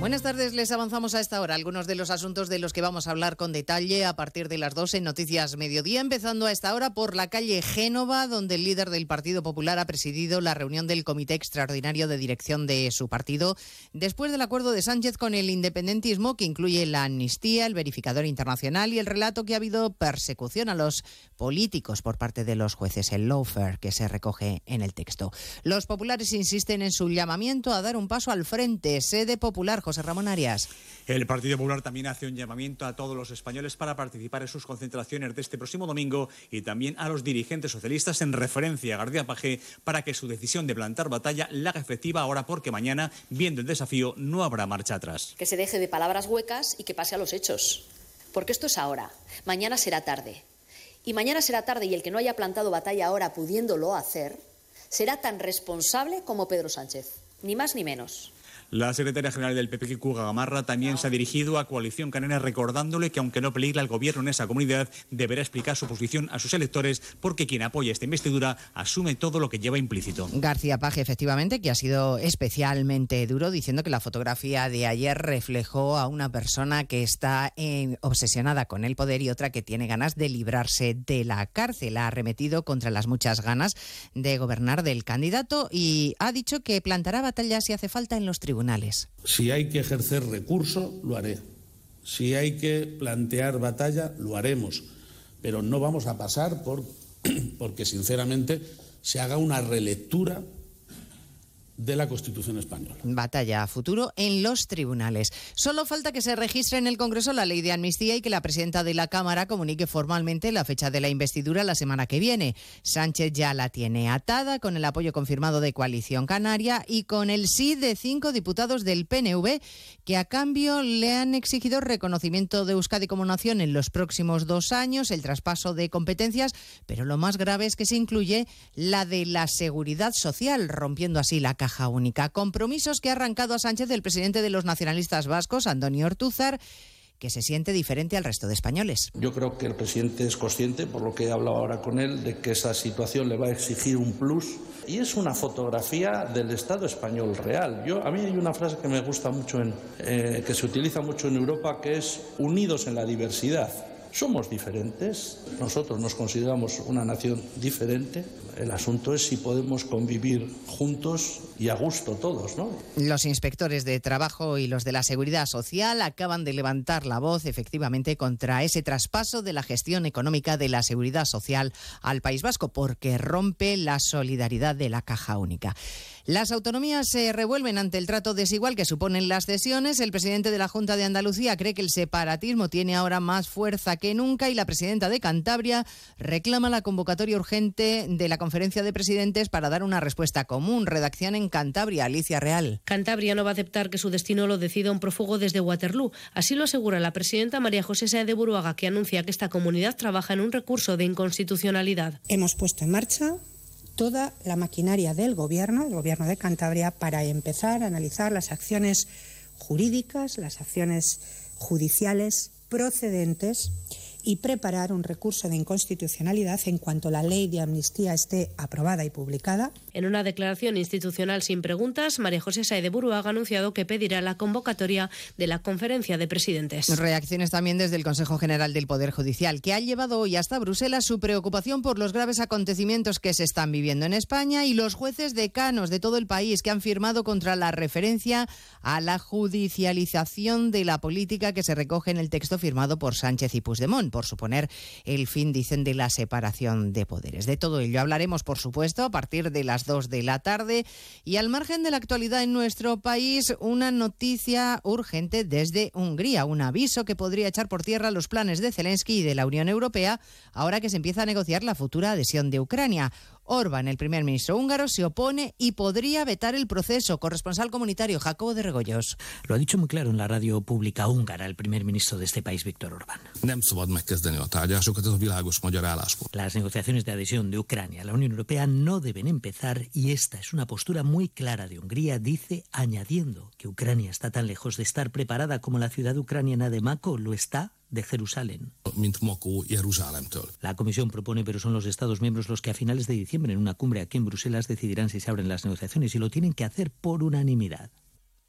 Buenas tardes, les avanzamos a esta hora algunos de los asuntos de los que vamos a hablar con detalle a partir de las 12 en Noticias Mediodía, empezando a esta hora por la calle Génova, donde el líder del Partido Popular ha presidido la reunión del Comité Extraordinario de Dirección de su partido, después del acuerdo de Sánchez con el independentismo, que incluye la amnistía, el verificador internacional y el relato que ha habido persecución a los políticos por parte de los jueces, el lawfare que se recoge en el texto. Los populares insisten en su llamamiento a dar un paso al frente, sede popular José Ramón Arias. El Partido Popular también hace un llamamiento a todos los españoles para participar en sus concentraciones de este próximo domingo y también a los dirigentes socialistas en referencia a García Pajé para que su decisión de plantar batalla la haga efectiva ahora porque mañana, viendo el desafío, no habrá marcha atrás. Que se deje de palabras huecas y que pase a los hechos. Porque esto es ahora. Mañana será tarde. Y mañana será tarde y el que no haya plantado batalla ahora pudiéndolo hacer será tan responsable como Pedro Sánchez. Ni más ni menos. La secretaria general del PP, Cuga Gamarra, también se ha dirigido a Coalición Canaria recordándole que aunque no peligra el gobierno en esa comunidad, deberá explicar su posición a sus electores porque quien apoya esta investidura asume todo lo que lleva implícito. García Paje, efectivamente, que ha sido especialmente duro diciendo que la fotografía de ayer reflejó a una persona que está eh, obsesionada con el poder y otra que tiene ganas de librarse de la cárcel. Ha arremetido contra las muchas ganas de gobernar del candidato y ha dicho que plantará batalla si hace falta en los tribunales si hay que ejercer recurso, lo haré. Si hay que plantear batalla, lo haremos. Pero no vamos a pasar por, porque, sinceramente, se haga una relectura de la Constitución española. Batalla a futuro en los tribunales. Solo falta que se registre en el Congreso la ley de amnistía y que la presidenta de la Cámara comunique formalmente la fecha de la investidura la semana que viene. Sánchez ya la tiene atada con el apoyo confirmado de Coalición Canaria y con el sí de cinco diputados del PNV que a cambio le han exigido reconocimiento de Euskadi como nación en los próximos dos años, el traspaso de competencias, pero lo más grave es que se incluye la de la seguridad social, rompiendo así la caja única. Compromisos que ha arrancado a Sánchez el presidente de los nacionalistas vascos, Antonio Ortúzar que se siente diferente al resto de españoles. Yo creo que el presidente es consciente, por lo que he hablado ahora con él, de que esa situación le va a exigir un plus y es una fotografía del Estado español real. Yo, a mí hay una frase que me gusta mucho, en, eh, que se utiliza mucho en Europa, que es unidos en la diversidad. Somos diferentes, nosotros nos consideramos una nación diferente. El asunto es si podemos convivir juntos y a gusto todos, ¿no? Los inspectores de trabajo y los de la seguridad social acaban de levantar la voz efectivamente contra ese traspaso de la gestión económica de la seguridad social al País Vasco porque rompe la solidaridad de la caja única. Las autonomías se revuelven ante el trato desigual que suponen las cesiones. El presidente de la Junta de Andalucía cree que el separatismo tiene ahora más fuerza que nunca y la presidenta de Cantabria reclama la convocatoria urgente de la conferencia de presidentes para dar una respuesta común. Redacción en Cantabria, Alicia Real. Cantabria no va a aceptar que su destino lo decida un prófugo desde Waterloo. Así lo asegura la presidenta María José Sáez de Buruaga, que anuncia que esta comunidad trabaja en un recurso de inconstitucionalidad. Hemos puesto en marcha toda la maquinaria del Gobierno, el Gobierno de Cantabria, para empezar a analizar las acciones jurídicas, las acciones judiciales procedentes y preparar un recurso de inconstitucionalidad en cuanto la ley de amnistía esté aprobada y publicada. En una declaración institucional sin preguntas, María José Saide Buruaga ha anunciado que pedirá la convocatoria de la conferencia de presidentes. Reacciones también desde el Consejo General del Poder Judicial, que ha llevado hoy hasta Bruselas su preocupación por los graves acontecimientos que se están viviendo en España y los jueces decanos de todo el país que han firmado contra la referencia a la judicialización de la política que se recoge en el texto firmado por Sánchez y Puigdemont, por suponer el fin, dicen, de la separación de poderes. De todo ello hablaremos, por supuesto, a partir de las 2 de la tarde y al margen de la actualidad en nuestro país, una noticia urgente desde Hungría, un aviso que podría echar por tierra los planes de Zelensky y de la Unión Europea ahora que se empieza a negociar la futura adhesión de Ucrania. Orban, el primer ministro húngaro, se opone y podría vetar el proceso. Corresponsal comunitario Jacobo de Regoyos. Lo ha dicho muy claro en la radio pública húngara el primer ministro de este país, Víctor Orbán. Las negociaciones de adhesión de Ucrania a la Unión Europea no deben empezar y esta es una postura muy clara de Hungría, dice, añadiendo que Ucrania está tan lejos de estar preparada como la ciudad ucraniana de Mako lo está de Jerusalén. La Comisión propone, pero son los Estados miembros los que a finales de diciembre en una cumbre aquí en Bruselas decidirán si se abren las negociaciones y lo tienen que hacer por unanimidad.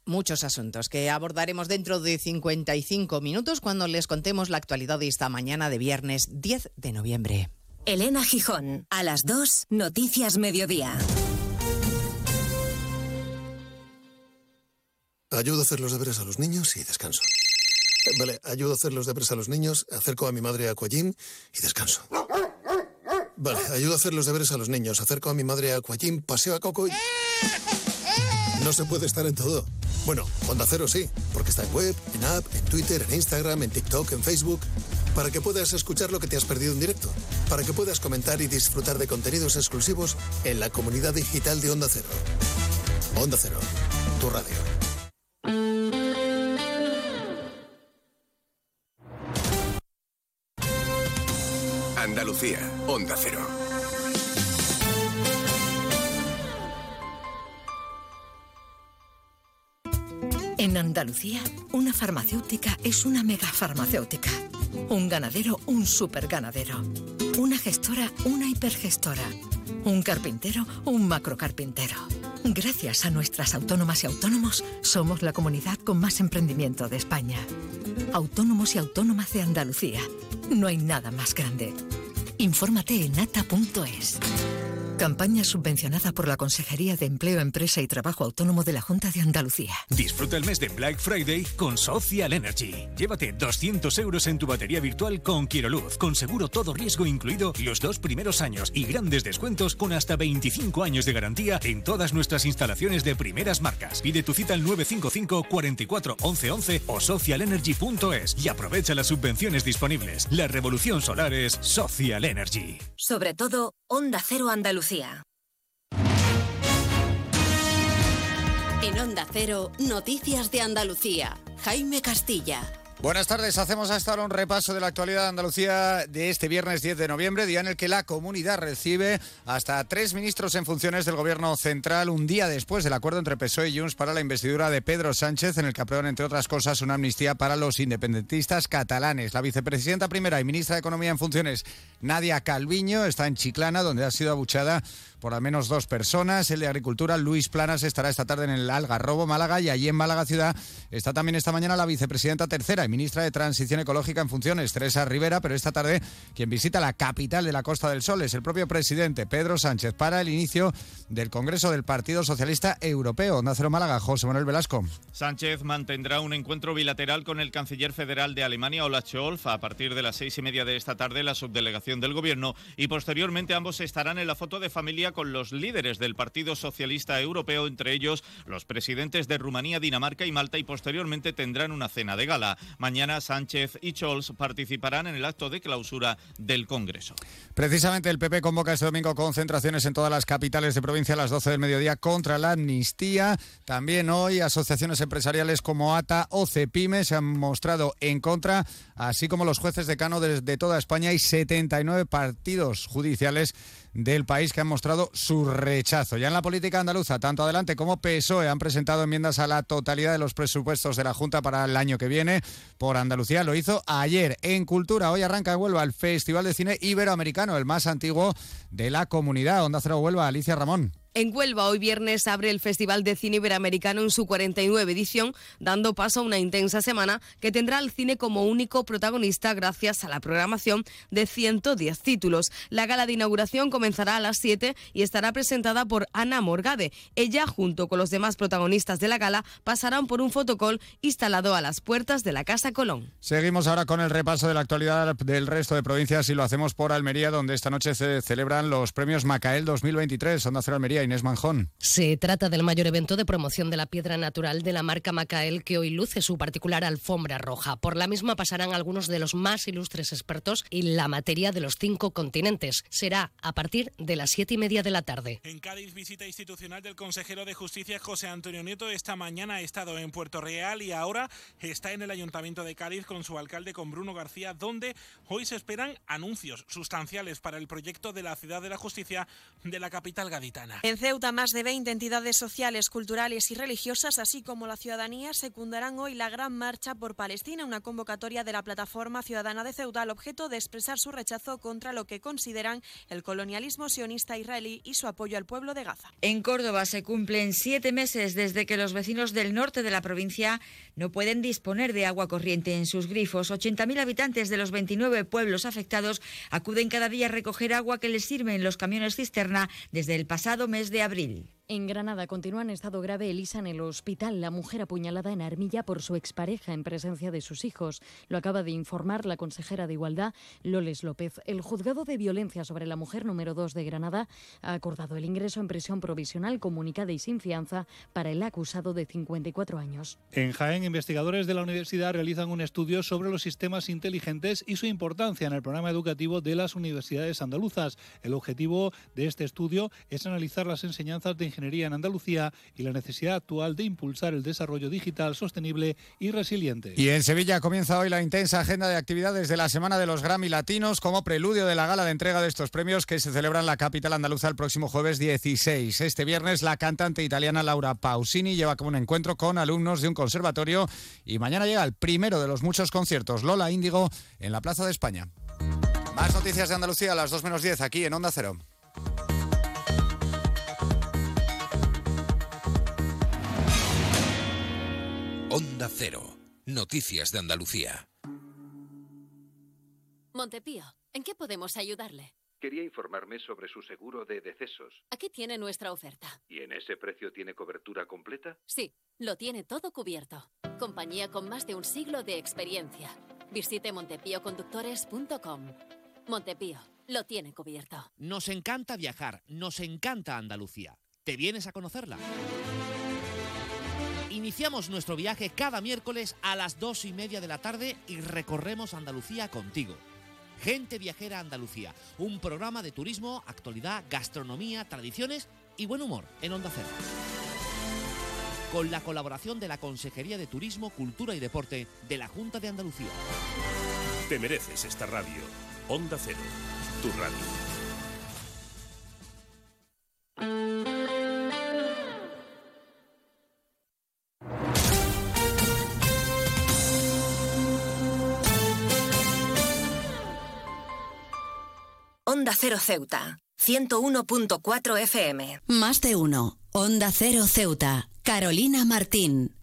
Muchos asuntos que abordaremos dentro de 55 minutos cuando les contemos la actualidad de esta mañana de viernes 10 de noviembre. Elena Gijón, a las 2, Noticias Mediodía. Ayudo a hacer los deberes a los niños y descanso. Vale, ayudo a hacer los deberes a los niños, acerco a mi madre a Aquagym y descanso. Vale, ayudo a hacer los deberes a los niños, acerco a mi madre a Aquagym, paseo a Coco y... No se puede estar en todo. Bueno, Onda Cero sí, porque está en web, en app, en Twitter, en Instagram, en TikTok, en Facebook. Para que puedas escuchar lo que te has perdido en directo. Para que puedas comentar y disfrutar de contenidos exclusivos en la comunidad digital de Onda Cero. Onda Cero, tu radio. Andalucía, Onda Cero. En Andalucía, una farmacéutica es una megafarmacéutica. Un ganadero, un superganadero. Una gestora, una hipergestora. Un carpintero, un macrocarpintero. Gracias a nuestras autónomas y autónomos, somos la comunidad con más emprendimiento de España. Autónomos y autónomas de Andalucía. No hay nada más grande. Infórmate en ata.es. Campaña subvencionada por la Consejería de Empleo, Empresa y Trabajo Autónomo de la Junta de Andalucía. Disfruta el mes de Black Friday con Social Energy. Llévate 200 euros en tu batería virtual con Quiroluz, con seguro todo riesgo incluido los dos primeros años y grandes descuentos con hasta 25 años de garantía en todas nuestras instalaciones de primeras marcas. Pide tu cita al 955 44 11 11 o socialenergy.es y aprovecha las subvenciones disponibles. La revolución solar es Social Energy. Sobre todo, Onda Cero Andalucía. En Onda Cero, Noticias de Andalucía. Jaime Castilla. Buenas tardes, hacemos hasta ahora un repaso de la actualidad de Andalucía de este viernes 10 de noviembre, día en el que la comunidad recibe hasta tres ministros en funciones del gobierno central, un día después del acuerdo entre PSOE y Junts para la investidura de Pedro Sánchez, en el que aprueban, entre otras cosas, una amnistía para los independentistas catalanes. La vicepresidenta primera y ministra de Economía en funciones, Nadia Calviño, está en Chiclana, donde ha sido abuchada por al menos dos personas. El de Agricultura, Luis Planas, estará esta tarde en el Algarrobo, Málaga, y allí en Málaga Ciudad está también esta mañana la vicepresidenta tercera y ministra de Transición Ecológica en funciones, Teresa Rivera, pero esta tarde quien visita la capital de la Costa del Sol es el propio presidente Pedro Sánchez para el inicio del Congreso del Partido Socialista Europeo. Nacero Málaga, José Manuel Velasco. Sánchez mantendrá un encuentro bilateral con el canciller federal de Alemania, Olaf Scholz, a partir de las seis y media de esta tarde, la subdelegación del gobierno, y posteriormente ambos estarán en la foto de familia con los líderes del Partido Socialista Europeo, entre ellos los presidentes de Rumanía, Dinamarca y Malta, y posteriormente tendrán una cena de gala. Mañana Sánchez y Scholz participarán en el acto de clausura del Congreso. Precisamente el PP convoca este domingo concentraciones en todas las capitales de provincia a las 12 del mediodía contra la amnistía. También hoy asociaciones empresariales como ATA o CEPIME se han mostrado en contra, así como los jueces decano de, de toda España y 79 partidos judiciales del país que han mostrado su rechazo. Ya en la política andaluza, tanto adelante como PSOE han presentado enmiendas a la totalidad de los presupuestos de la Junta para el año que viene. Por Andalucía lo hizo ayer. En Cultura, hoy arranca en Huelva el Festival de Cine Iberoamericano, el más antiguo de la comunidad. Onda Cero Huelva, Alicia Ramón. En Huelva, hoy viernes, abre el Festival de Cine Iberoamericano en su 49 edición, dando paso a una intensa semana que tendrá al cine como único protagonista gracias a la programación de 110 títulos. La gala de inauguración comenzará a las 7 y estará presentada por Ana Morgade. Ella, junto con los demás protagonistas de la gala, pasarán por un fotocall instalado a las puertas de la Casa Colón. Seguimos ahora con el repaso de la actualidad del resto de provincias y lo hacemos por Almería, donde esta noche se celebran los premios Macael 2023. Onda Cero Almería. Inés Manjón. Se trata del mayor evento de promoción de la piedra natural de la marca Macael que hoy luce su particular alfombra roja. Por la misma pasarán algunos de los más ilustres expertos en la materia de los cinco continentes. Será a partir de las siete y media de la tarde. En Cádiz, visita institucional del consejero de Justicia José Antonio Nieto. Esta mañana ha estado en Puerto Real y ahora está en el Ayuntamiento de Cádiz con su alcalde, con Bruno García, donde hoy se esperan anuncios sustanciales para el proyecto de la Ciudad de la Justicia de la capital gaditana. En Ceuta, más de 20 entidades sociales, culturales y religiosas, así como la ciudadanía, secundarán hoy la Gran Marcha por Palestina, una convocatoria de la Plataforma Ciudadana de Ceuta al objeto de expresar su rechazo contra lo que consideran el colonialismo sionista israelí y su apoyo al pueblo de Gaza. En Córdoba se cumplen siete meses desde que los vecinos del norte de la provincia no pueden disponer de agua corriente en sus grifos. 80.000 habitantes de los 29 pueblos afectados acuden cada día a recoger agua que les sirve en los camiones cisterna desde el pasado mes de abril. En Granada continúa en estado grave Elisa en el hospital, la mujer apuñalada en Armilla por su expareja en presencia de sus hijos. Lo acaba de informar la consejera de Igualdad, Loles López. El juzgado de violencia sobre la mujer número 2 de Granada ha acordado el ingreso en prisión provisional comunicada y sin fianza para el acusado de 54 años. En Jaén, investigadores de la universidad realizan un estudio sobre los sistemas inteligentes y su importancia en el programa educativo de las universidades andaluzas. El objetivo de este estudio es analizar las enseñanzas de en Andalucía y la necesidad actual de impulsar el desarrollo digital sostenible y resiliente. Y en Sevilla comienza hoy la intensa agenda de actividades de la Semana de los Grammy Latinos como preludio de la gala de entrega de estos premios que se celebra en la capital andaluza el próximo jueves 16. Este viernes la cantante italiana Laura Pausini lleva como un encuentro con alumnos de un conservatorio y mañana llega el primero de los muchos conciertos Lola Índigo en la Plaza de España. Más noticias de Andalucía a las 2 menos 10 aquí en Onda Cero. Onda Cero. Noticias de Andalucía. Montepío, ¿en qué podemos ayudarle? Quería informarme sobre su seguro de decesos. Aquí tiene nuestra oferta. ¿Y en ese precio tiene cobertura completa? Sí, lo tiene todo cubierto. Compañía con más de un siglo de experiencia. Visite montepíoconductores.com. Montepío, lo tiene cubierto. Nos encanta viajar, nos encanta Andalucía. ¿Te vienes a conocerla? Iniciamos nuestro viaje cada miércoles a las dos y media de la tarde y recorremos Andalucía contigo. Gente Viajera Andalucía, un programa de turismo, actualidad, gastronomía, tradiciones y buen humor en Onda Cero. Con la colaboración de la Consejería de Turismo, Cultura y Deporte de la Junta de Andalucía. Te mereces esta radio. Onda Cero, tu radio. Onda Cero Ceuta, 101.4 FM. Más de uno. Onda Cero Ceuta. Carolina Martín.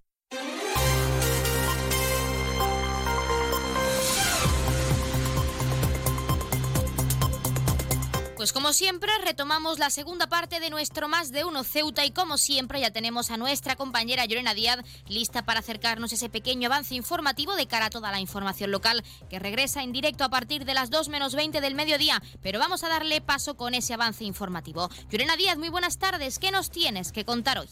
Pues como siempre, retomamos la segunda parte de nuestro Más de Uno Ceuta y como siempre ya tenemos a nuestra compañera Llorena Díaz lista para acercarnos ese pequeño avance informativo de cara a toda la información local que regresa en directo a partir de las 2 menos 20 del mediodía. Pero vamos a darle paso con ese avance informativo. Llorena Díaz, muy buenas tardes. ¿Qué nos tienes que contar hoy?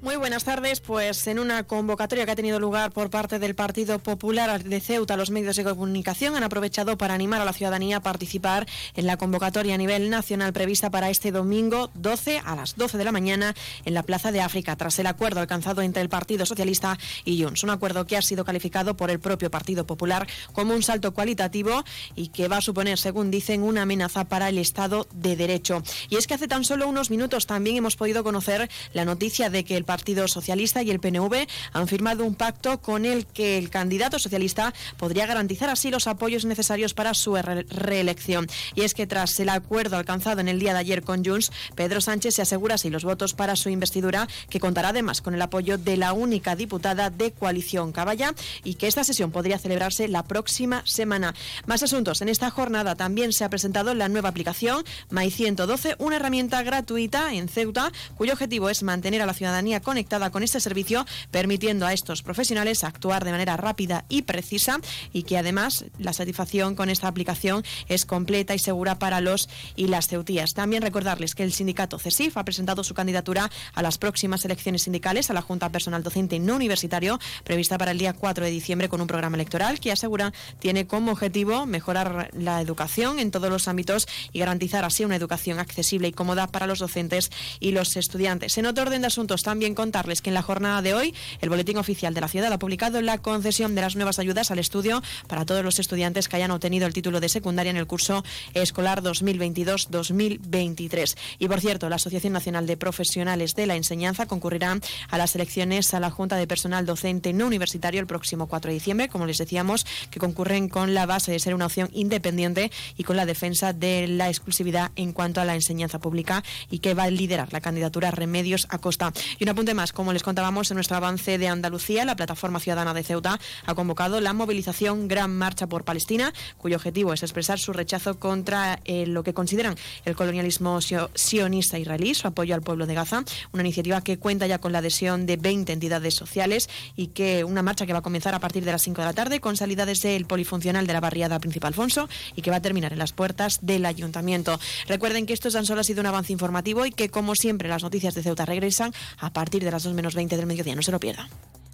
Muy buenas tardes. Pues en una convocatoria que ha tenido lugar por parte del Partido Popular de Ceuta, los medios de comunicación han aprovechado para animar a la ciudadanía a participar en la convocatoria a nivel nacional prevista para este domingo 12 a las 12 de la mañana en la Plaza de África, tras el acuerdo alcanzado entre el Partido Socialista y Junts. Un acuerdo que ha sido calificado por el propio Partido Popular como un salto cualitativo y que va a suponer, según dicen, una amenaza para el Estado de Derecho. Y es que hace tan solo unos minutos también hemos podido conocer la noticia de que el Partido Socialista y el PNV han firmado un pacto con el que el candidato socialista podría garantizar así los apoyos necesarios para su reelección. Y es que tras el acuerdo alcanzado en el día de ayer con Junts, Pedro Sánchez se asegura así los votos para su investidura, que contará además con el apoyo de la única diputada de coalición Caballa y que esta sesión podría celebrarse la próxima semana. Más asuntos. En esta jornada también se ha presentado la nueva aplicación My 112, una herramienta gratuita en Ceuta cuyo objetivo es mantener a la ciudadanía conectada con este servicio, permitiendo a estos profesionales actuar de manera rápida y precisa y que además la satisfacción con esta aplicación es completa y segura para los y las ceutías. También recordarles que el sindicato CESIF ha presentado su candidatura a las próximas elecciones sindicales a la Junta Personal Docente No Universitario, prevista para el día 4 de diciembre con un programa electoral que asegura tiene como objetivo mejorar la educación en todos los ámbitos y garantizar así una educación accesible y cómoda para los docentes y los estudiantes. En otro orden de asuntos, también contarles que en la jornada de hoy el Boletín Oficial de la Ciudad ha publicado la concesión de las nuevas ayudas al estudio para todos los estudiantes que hayan obtenido el título de secundaria en el curso escolar 2022-2023. Y por cierto, la Asociación Nacional de Profesionales de la Enseñanza concurrirá a las elecciones a la Junta de Personal Docente no universitario el próximo 4 de diciembre, como les decíamos, que concurren con la base de ser una opción independiente y con la defensa de la exclusividad en cuanto a la enseñanza pública y que va a liderar la candidatura Remedios Acosta. Y una apunte más, como les contábamos en nuestro avance de Andalucía, la Plataforma Ciudadana de Ceuta ha convocado la movilización Gran Marcha por Palestina, cuyo objetivo es expresar su rechazo contra eh, lo que consideran el colonialismo sionista israelí, su apoyo al pueblo de Gaza, una iniciativa que cuenta ya con la adhesión de 20 entidades sociales y que una marcha que va a comenzar a partir de las 5 de la tarde con salida desde el polifuncional de la barriada Príncipe Alfonso y que va a terminar en las puertas del ayuntamiento. Recuerden que esto tan solo ha sido un avance informativo y que como siempre las noticias de Ceuta regresan a partir partir de las 2 menos 20 del mediodía. No se lo pierda.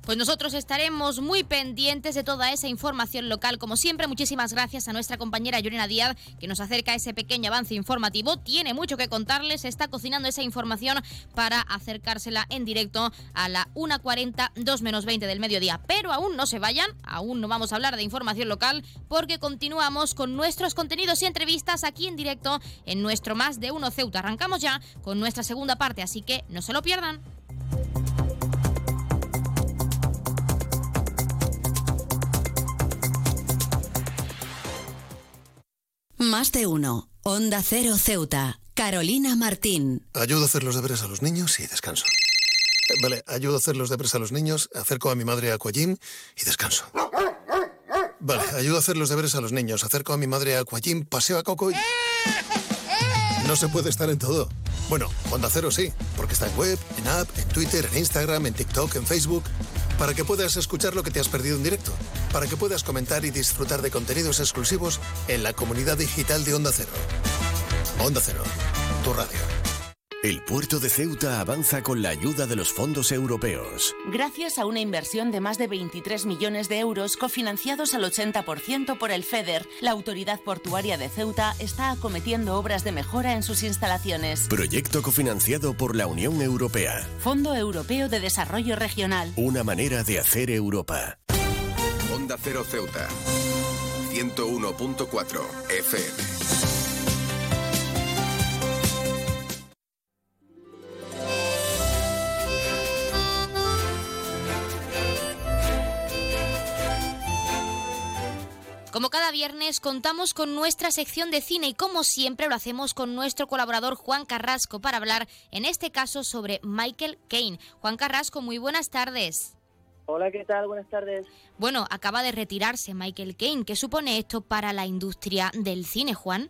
Pues nosotros estaremos muy pendientes de toda esa información local. Como siempre, muchísimas gracias a nuestra compañera Yorena Díaz, que nos acerca ese pequeño avance informativo. Tiene mucho que contarles, está cocinando esa información para acercársela en directo a la 1.40, 2 menos 20 del mediodía. Pero aún no se vayan, aún no vamos a hablar de información local, porque continuamos con nuestros contenidos y entrevistas aquí en directo en nuestro Más de Uno Ceuta. Arrancamos ya con nuestra segunda parte, así que no se lo pierdan. Más de uno. Onda Cero Ceuta. Carolina Martín. Ayudo a hacer los deberes a los niños y descanso. Eh, vale, ayudo a hacer los deberes a los niños, acerco a mi madre a Aquajim y descanso. Vale, ayudo a hacer los deberes a los niños, acerco a mi madre a Aquajim, paseo a Coco y... No se puede estar en todo. Bueno, Onda Cero sí, porque está en web, en app, en Twitter, en Instagram, en TikTok, en Facebook, para que puedas escuchar lo que te has perdido en directo, para que puedas comentar y disfrutar de contenidos exclusivos en la comunidad digital de Onda Cero. Onda Cero, tu radio. El puerto de Ceuta avanza con la ayuda de los fondos europeos. Gracias a una inversión de más de 23 millones de euros cofinanciados al 80% por el FEDER, la Autoridad Portuaria de Ceuta está acometiendo obras de mejora en sus instalaciones. Proyecto cofinanciado por la Unión Europea. Fondo Europeo de Desarrollo Regional. Una manera de hacer Europa. Onda Cero Ceuta. 101.4 FM. Como cada viernes contamos con nuestra sección de cine y como siempre lo hacemos con nuestro colaborador Juan Carrasco para hablar en este caso sobre Michael Caine. Juan Carrasco, muy buenas tardes. Hola, ¿qué tal? Buenas tardes. Bueno, acaba de retirarse Michael Caine. ¿Qué supone esto para la industria del cine, Juan?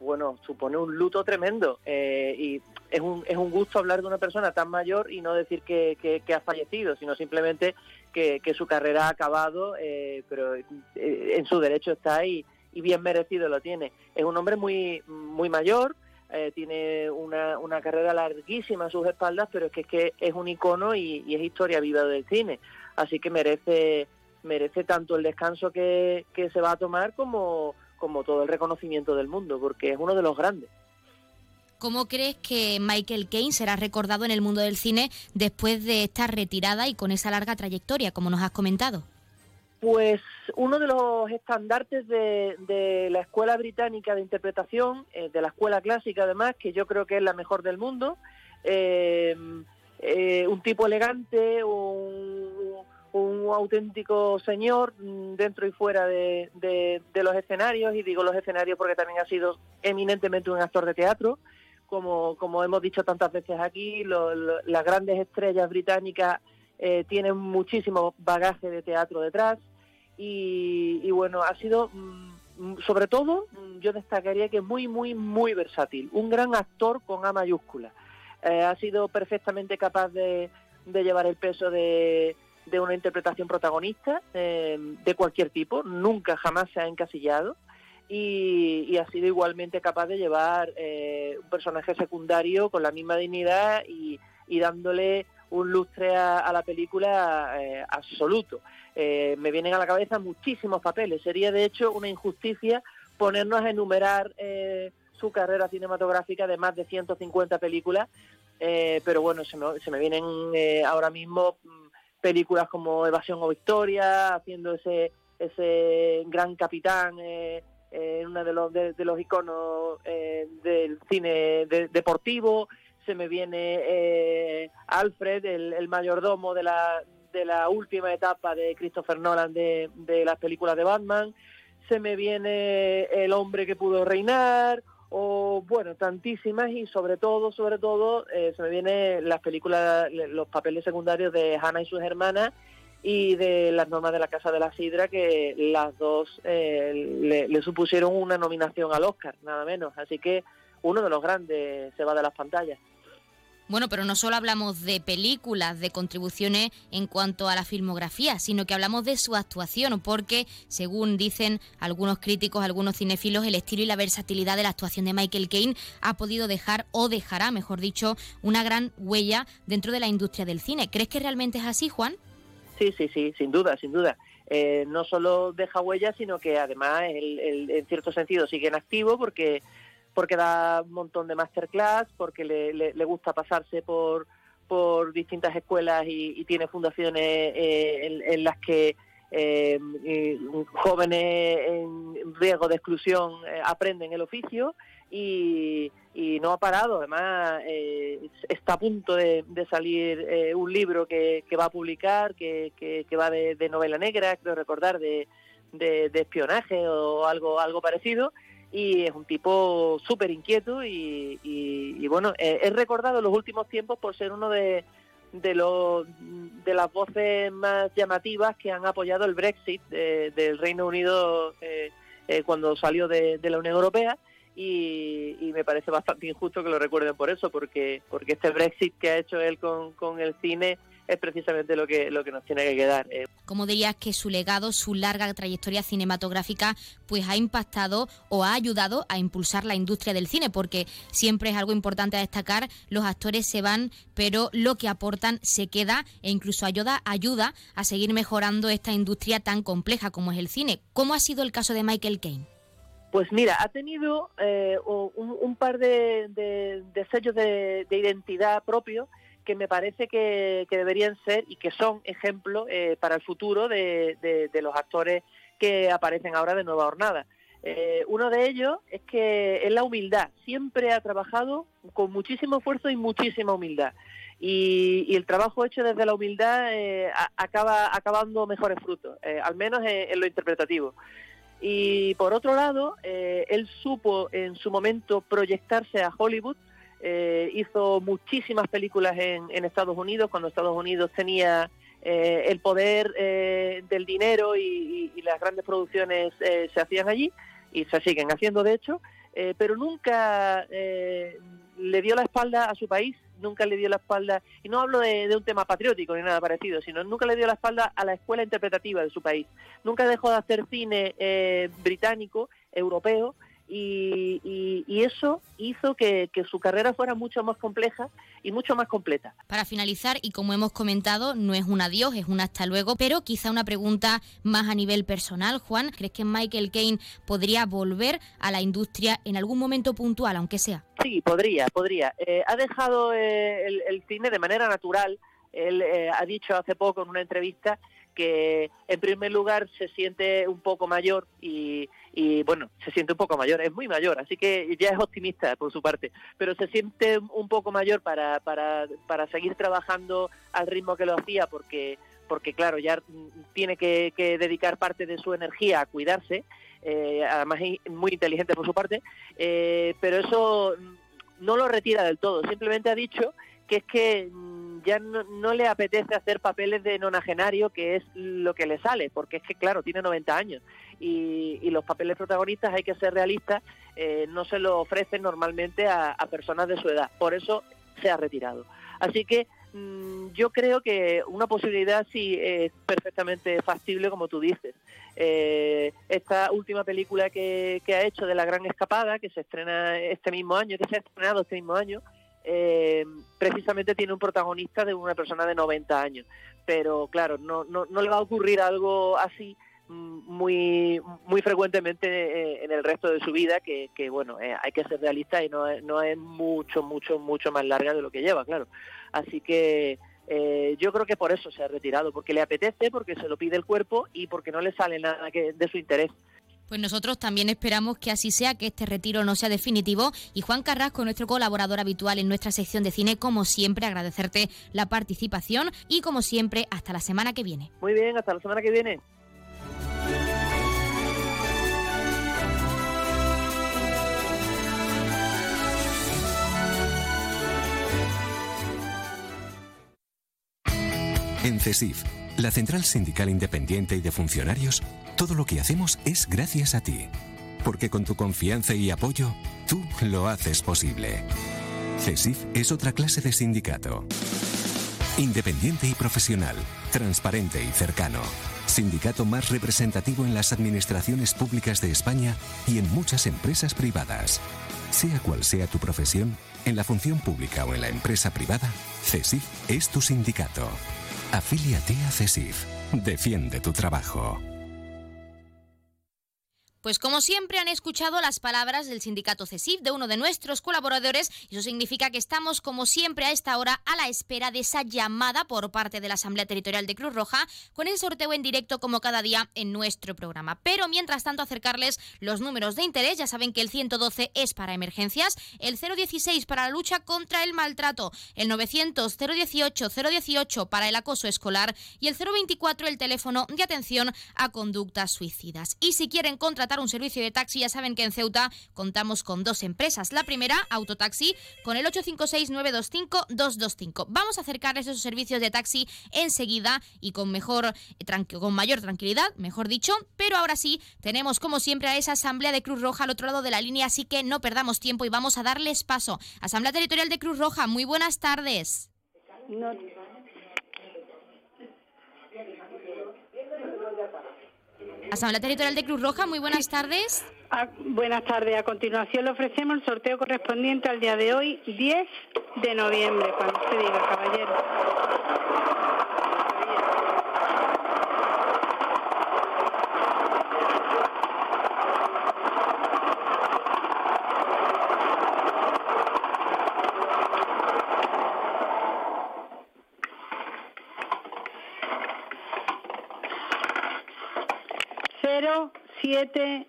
Bueno, supone un luto tremendo eh, y es un, es un gusto hablar de una persona tan mayor y no decir que, que ha fallecido, sino simplemente que, su carrera ha acabado, eh, pero eh, en su derecho está y, y bien merecido lo tiene. Es un hombre muy, muy mayor, eh, tiene una, una, carrera larguísima a sus espaldas, pero es que es, que es un icono y, es historia viva del cine. Así que merece, merece tanto el descanso que, que se va a tomar como, como todo el reconocimiento del mundo, porque es uno de los grandes. ¿Cómo crees que Michael Caine será recordado en el mundo del cine después de esta retirada y con esa larga trayectoria, como nos has comentado? Pues uno de los estandartes de, la escuela británica de interpretación, eh, de la escuela clásica además, que yo creo que es la mejor del mundo, eh, eh, un tipo elegante, un, auténtico señor mm, dentro y fuera de, los escenarios, y digo los escenarios porque también ha sido eminentemente un actor de teatro, como, como hemos dicho tantas veces aquí, las grandes estrellas británicas tienen muchísimo bagaje de teatro detrás y, bueno, ha sido, mm, sobre todo, mm, yo destacaría que es muy, muy, muy versátil. Un gran actor con A mayúscula. Eh, ha sido perfectamente capaz de, llevar el peso de, una interpretación protagonista eh, de cualquier tipo. Nunca, jamás se ha encasillado. Y, ha sido igualmente capaz de llevar eh, un personaje secundario con la misma dignidad y, dándole un lustre a, la película absoluto. Eh, me vienen a la cabeza muchísimos papeles. Sería de hecho una injusticia ponernos a enumerar eh, su carrera cinematográfica de más de 150 películas, eh, pero bueno, se me, se me vienen ahora mismo mm, películas como Evasión o Victoria, haciendo ese, ese gran capitán en uno de los, de, los iconos del cine deportivo, se me viene Alfred, el mayordomo de la de la última etapa de Christopher Nolan de, las películas de Batman, se me viene El hombre que pudo reinar, o bueno, tantísimas y sobre todo, sobre todo, eh, se me vienen las películas, los papeles secundarios de Hannah y sus hermanas y de las normas de la Casa de la Sidra, que las dos eh, le, le, supusieron una nominación al Oscar, nada menos. Así que uno de los grandes se va de las pantallas. Bueno, pero no solo hablamos de películas, de contribuciones en cuanto a la filmografía, sino que hablamos de su actuación, porque según dicen algunos críticos, algunos cinéfilos, el estilo y la versatilidad de la actuación de Michael Caine ha podido dejar, o dejará, mejor dicho, una gran huella dentro de la industria del cine. ¿Crees que realmente es así, Juan? Sí, sí, sí, sin duda, sin duda. Eh, no solo deja huella, sino que además, en cierto sentido, sigue en activo porque porque da un montón de masterclass, porque le, le, gusta pasarse por, por distintas escuelas y, tiene fundaciones eh, en, las que eh, jóvenes en riesgo de exclusión eh, aprenden el oficio y, no ha parado. Además, está a punto de, salir un libro que, va a publicar, que, que, va de, novela negra, creo recordar, de, de, espionaje o algo, algo parecido y es un tipo súper inquieto y, bueno, eh, es recordado en los últimos tiempos por ser uno de, de, los, de las voces más llamativas que han apoyado el Brexit del Reino Unido eh, eh, cuando salió de, la Unión Europea y, me parece bastante injusto que lo recuerden por eso, porque, porque este Brexit que ha hecho él con, con el cine es precisamente lo que, lo que nos tiene que quedar. Eh. ¿Cómo dirías que su legado, su larga trayectoria cinematográfica, pues ha impactado o ha ayudado a impulsar la industria del cine? Porque siempre es algo importante a destacar, los actores se van, pero lo que aportan se queda e incluso ayuda, ayuda a seguir mejorando esta industria tan compleja como es el cine. ¿Cómo ha sido el caso de Michael Caine? Pues mira, ha tenido eh, un, par de, sellos de, de, identidad propio que me parece que, deberían ser y que son ejemplos eh, para el futuro de, los actores que aparecen ahora de Nueva Jornada. Eh, uno de ellos es que es la humildad. Siempre ha trabajado con muchísimo esfuerzo y muchísima humildad. Y, el trabajo hecho desde la humildad eh, acaba acabando mejores frutos, al menos en, lo interpretativo. Y por otro lado, él supo en su momento proyectarse a Hollywood eh, hizo muchísimas películas en, Estados Unidos, cuando Estados Unidos tenía eh, el poder eh, del dinero y, las grandes producciones se hacían allí y se siguen haciendo de hecho, pero nunca le dio la espalda a su país, nunca le dio la espalda, y no hablo de, un tema patriótico ni nada parecido, sino nunca le dio la espalda a la escuela interpretativa de su país, nunca dejó de hacer cine británico, europeo, y, eso hizo que, su carrera fuera mucho más compleja y mucho más completa. Para finalizar, y como hemos comentado, no es un adiós, es un hasta luego, pero quizá una pregunta más a nivel personal, Juan, ¿crees que Michael Caine podría volver a la industria en algún momento puntual, aunque sea? Sí, podría, podría. Eh, ha dejado eh, el, cine de manera natural. Él eh, ha dicho hace poco en una entrevista que en primer lugar se siente un poco mayor y, bueno, se siente un poco mayor, es muy mayor, así que ya es optimista por su parte, pero se siente un poco mayor para, para, para seguir trabajando al ritmo que lo hacía porque porque claro, ya tiene que, dedicar parte de su energía a cuidarse, eh, además muy inteligente por su parte, eh, pero eso no lo retira del todo, simplemente ha dicho que es que mm, ya no, le apetece hacer papeles de nonagenario, que es lo que le sale, porque es que, claro, tiene 90 años y, los papeles protagonistas, hay que ser realistas, eh, no se lo ofrecen normalmente a, personas de su edad. Por eso se ha retirado. Así que mm, yo creo que una posibilidad sí es perfectamente factible, como tú dices. Eh, esta última película que, que ha hecho de La Gran Escapada, que se estrena este mismo año, que se ha estrenado este mismo año, eh, precisamente tiene un protagonista de una persona de 90 años. Pero claro, no, no, no le va a ocurrir algo así mm, muy muy frecuentemente eh, en el resto de su vida que, bueno eh, hay que ser realista y no no es mucho mucho mucho más larga de lo que lleva claro así que eh, yo creo que por eso se ha retirado porque le apetece porque se lo pide el cuerpo y porque no le sale nada que, de su interés pues nosotros también esperamos que así sea, que este retiro no sea definitivo. Y Juan Carrasco, nuestro colaborador habitual en nuestra sección de cine, como siempre, agradecerte la participación y como siempre, hasta la semana que viene. Muy bien, hasta la semana que viene. En CESIF, la Central Sindical Independiente y de Funcionarios, todo lo que hacemos es gracias a ti. Porque con tu confianza y apoyo, tú lo haces posible. CESIF es otra clase de sindicato. Independiente y profesional, transparente y cercano. Sindicato más representativo en las administraciones públicas de España y en muchas empresas privadas. Sea cual sea tu profesión, en la función pública o en la empresa privada, CESIF es tu sindicato. Afíliate a CESIF. Defiende tu trabajo. Pues como siempre han escuchado las palabras del sindicato CESIF, de uno de nuestros colaboradores, y eso significa que estamos como siempre a esta hora a la espera de esa llamada por parte de la Asamblea Territorial de Cruz Roja con el sorteo en directo como cada día en nuestro programa. Pero mientras tanto acercarles los números de interés, ya saben que el 112 es para emergencias, el 016 para la lucha contra el maltrato, el 900 018 018 para el acoso escolar y el 024 el teléfono de atención a conductas suicidas. Y si quieren contratar un servicio de taxi, ya saben que en Ceuta contamos con dos empresas. La primera, Autotaxi, con el 856-925-225. Vamos a acercarles esos servicios de taxi enseguida y con, mejor, eh, con mayor tranquilidad, mejor dicho. Pero ahora sí, tenemos como siempre a esa Asamblea de Cruz Roja al otro lado de la línea, así que no perdamos tiempo y vamos a darles paso. Asamblea Territorial de Cruz Roja, muy buenas tardes. Asamblea Territorial de Cruz Roja, muy buenas tardes. buenas tardes. A continuación le ofrecemos el sorteo correspondiente al día de hoy, 10 de noviembre, cuando usted diga, caballero.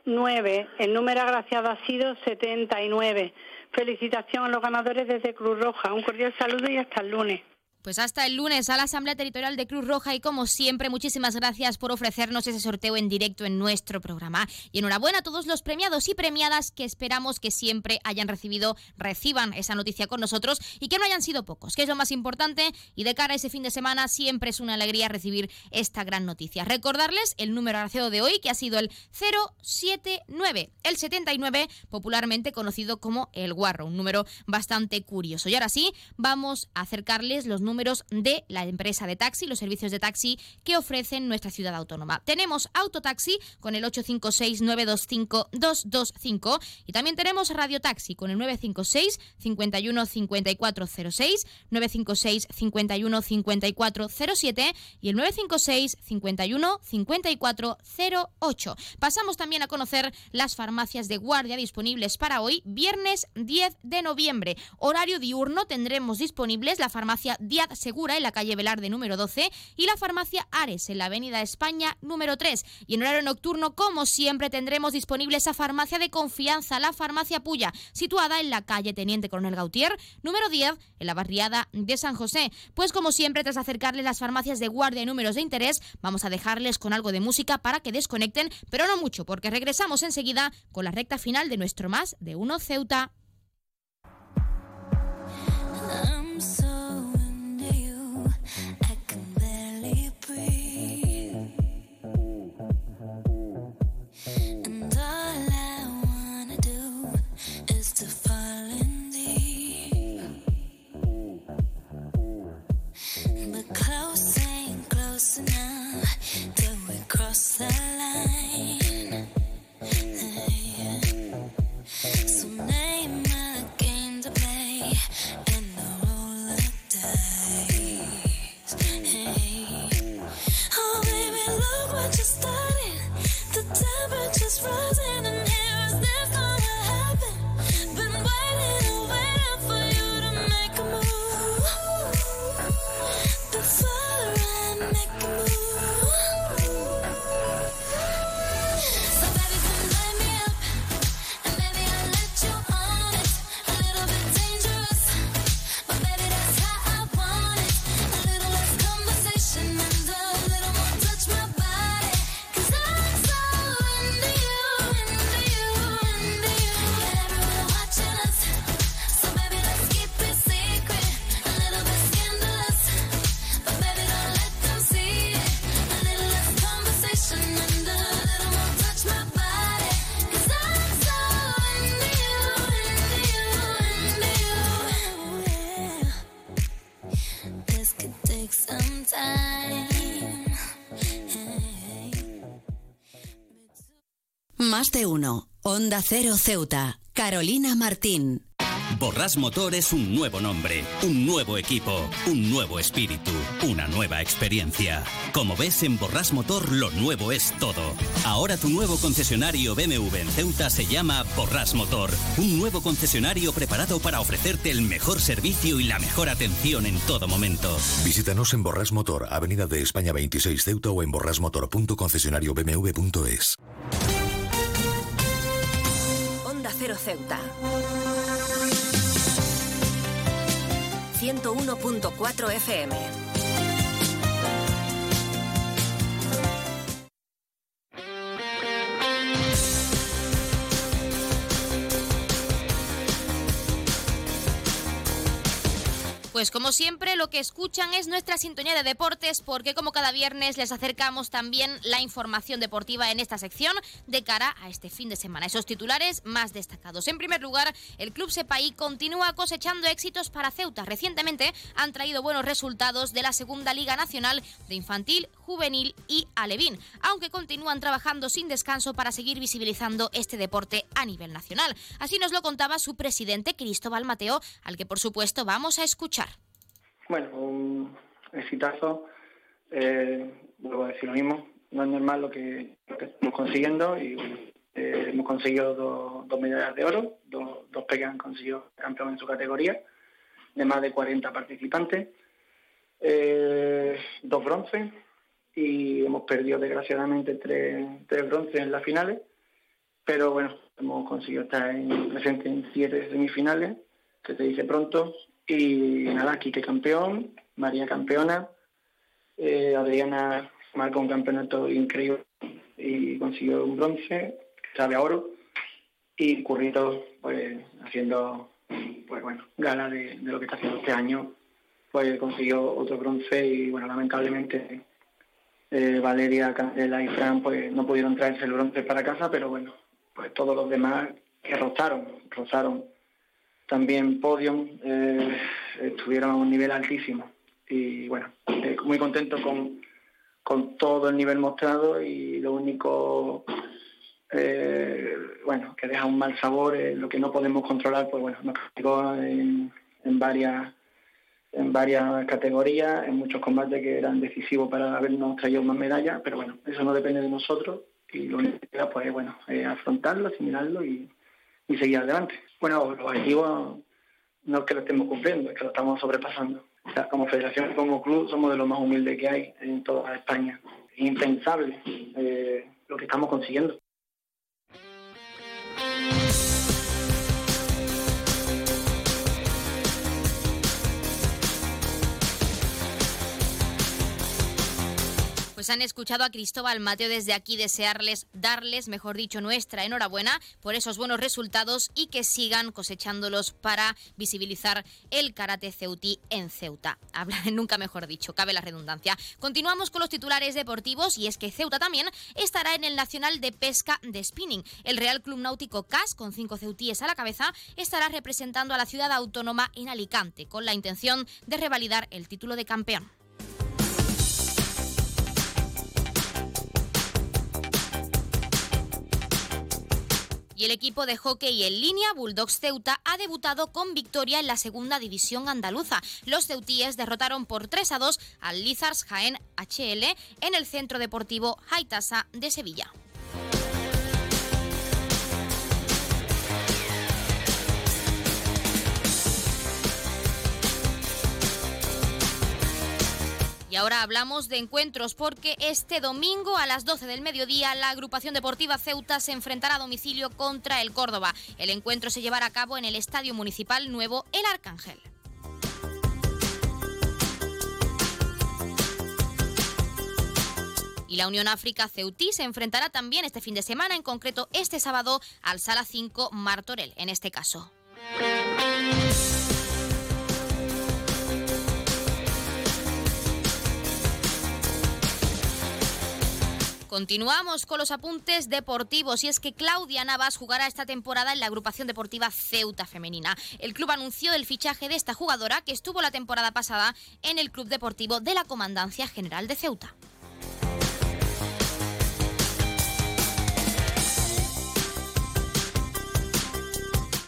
79. El número agraciado ha sido 79. Felicitación a los ganadores desde Cruz Roja. Un cordial saludo y hasta el lunes. Pues hasta el lunes a la Asamblea Territorial de Cruz Roja y como siempre muchísimas gracias por ofrecernos ese sorteo en directo en nuestro programa. Y enhorabuena a todos los premiados y premiadas que esperamos que siempre hayan recibido, reciban esa noticia con nosotros y que no hayan sido pocos, que es lo más importante y de cara a ese fin de semana siempre es una alegría recibir esta gran noticia. Recordarles el número agraciado de hoy que ha sido el 079, el 79 popularmente conocido como el guarro, un número bastante curioso. Y ahora sí, vamos a acercarles los números números de la empresa de taxi, los servicios de taxi que ofrecen nuestra ciudad autónoma. Tenemos Autotaxi con el 856-925-225 y también tenemos Radio Taxi con el 956 51 5406, 956 51 5407 y el 956 51 5408. Pasamos también a conocer las farmacias de guardia disponibles para hoy, viernes 10 de noviembre. Horario diurno tendremos disponibles la farmacia Segura en la calle Velarde número 12 y la farmacia Ares en la avenida España número 3. Y en horario nocturno, como siempre, tendremos disponible esa farmacia de confianza, la farmacia Puya, situada en la calle Teniente Coronel Gautier, número 10, en la barriada de San José. Pues como siempre, tras acercarles las farmacias de guardia y números de interés, vamos a dejarles con algo de música para que desconecten, pero no mucho, porque regresamos enseguida con la recta final de nuestro más de uno Ceuta. Más de uno. Onda Cero Ceuta. Carolina Martín. Borras Motor es un nuevo nombre, un nuevo equipo, un nuevo espíritu, una nueva experiencia. Como ves, en Borras Motor lo nuevo es todo. Ahora tu nuevo concesionario BMW en Ceuta se llama Borras Motor. Un nuevo concesionario preparado para ofrecerte el mejor servicio y la mejor atención en todo momento. Visítanos en Borras Motor, Avenida de España 26 Ceuta o en borrasmotor.concesionariobmw.es. Cero Ceuta. 101.4 FM. Pues como siempre lo que escuchan es nuestra sintonía de deportes porque como cada viernes les acercamos también la información deportiva en esta sección de cara a este fin de semana. Esos titulares más destacados. En primer lugar, el Club Sepaí continúa cosechando éxitos para Ceuta. Recientemente han traído buenos resultados de la Segunda Liga Nacional de Infantil, Juvenil y Alevín, aunque continúan trabajando sin descanso para seguir visibilizando este deporte a nivel nacional. Así nos lo contaba su presidente Cristóbal Mateo, al que por supuesto vamos a escuchar. Bueno, un exitazo, eh, vuelvo a decir lo mismo, no es normal lo que, estamos consiguiendo y eh, hemos conseguido dos, medallas de oro, dos, dos que han conseguido campeón en su categoría, de más de 40 participantes, eh, dos bronces y hemos perdido desgraciadamente tres, tres bronces en las finales, pero bueno, hemos conseguido estar en, presente en siete semifinales, que se dice pronto, y nada, Quique campeón, María campeona, eh, Adriana marcó un campeonato increíble y consiguió un bronce, sabe a oro, y Currito, pues haciendo, pues bueno, gala de, lo que está haciendo este año, pues consiguió otro bronce y bueno, lamentablemente eh, Valeria, Candela y Fran pues no pudieron traerse el bronce para casa, pero bueno, pues todos los demás que rozaron, rozaron también podium, eh, estuvieron a un nivel altísimo. y bueno, eh, muy contento con, con todo el nivel mostrado y lo único eh, bueno que deja un mal sabor es lo que no podemos controlar pues bueno nos castigó en, en varias en varias categorías en muchos combates que eran decisivos para habernos traído más medallas pero bueno eso no depende de nosotros y lo único que queda pues bueno afrontarlo asimilarlo y, y seguir adelante bueno los objetivos no es que lo estemos cumpliendo es que lo estamos sobrepasando como federación, como club, somos de los más humildes que hay en toda España. Es impensable eh, lo que estamos consiguiendo. Pues han escuchado a Cristóbal Mateo desde aquí desearles, darles, mejor dicho, nuestra enhorabuena por esos buenos resultados y que sigan cosechándolos para visibilizar el karate ceutí en Ceuta. Habla nunca mejor dicho, cabe la redundancia. Continuamos con los titulares deportivos y es que Ceuta también estará en el Nacional de Pesca de Spinning. El Real Club Náutico CAS, con cinco ceutíes a la cabeza, estará representando a la ciudad autónoma en Alicante con la intención de revalidar el título de campeón. Y el equipo de hockey en línea Bulldogs Ceuta ha debutado con victoria en la segunda división andaluza. Los ceutíes derrotaron por 3 a 2 al Lizards Jaén HL en el Centro Deportivo Haitasa de Sevilla. Y ahora hablamos de encuentros porque este domingo a las 12 del mediodía la agrupación deportiva Ceuta se enfrentará a domicilio contra el Córdoba. El encuentro se llevará a cabo en el Estadio Municipal Nuevo El Arcángel. Y la Unión África Ceutí se enfrentará también este fin de semana, en concreto este sábado, al Sala 5 Martorell, en este caso. Continuamos con los apuntes deportivos y es que Claudia Navas jugará esta temporada en la agrupación deportiva Ceuta Femenina. El club anunció el fichaje de esta jugadora que estuvo la temporada pasada en el Club Deportivo de la Comandancia General de Ceuta.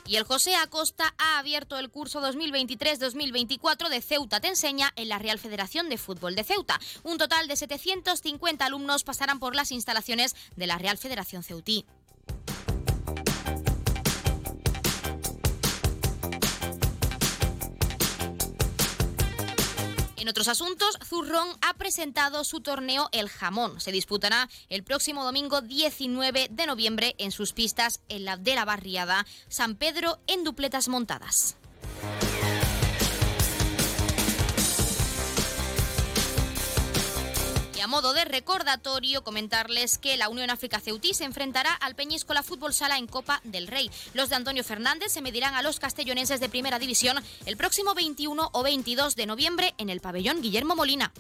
Y el José Acosta ha abierto el curso 2023-2024 de Ceuta Te Enseña en la Real Federación de Fútbol de Ceuta. Un total de 750 alumnos pasarán por las instalaciones de la Real Federación Ceutí. En otros asuntos, Zurrón ha presentado su torneo El Jamón. Se disputará el próximo domingo 19 de noviembre en sus pistas en la de la barriada San Pedro en dupletas montadas. A modo de recordatorio, comentarles que la Unión África Ceutí se enfrentará al Peñíscola Fútbol Sala en Copa del Rey. Los de Antonio Fernández se medirán a los castellonenses de Primera División el próximo 21 o 22 de noviembre en el pabellón Guillermo Molina.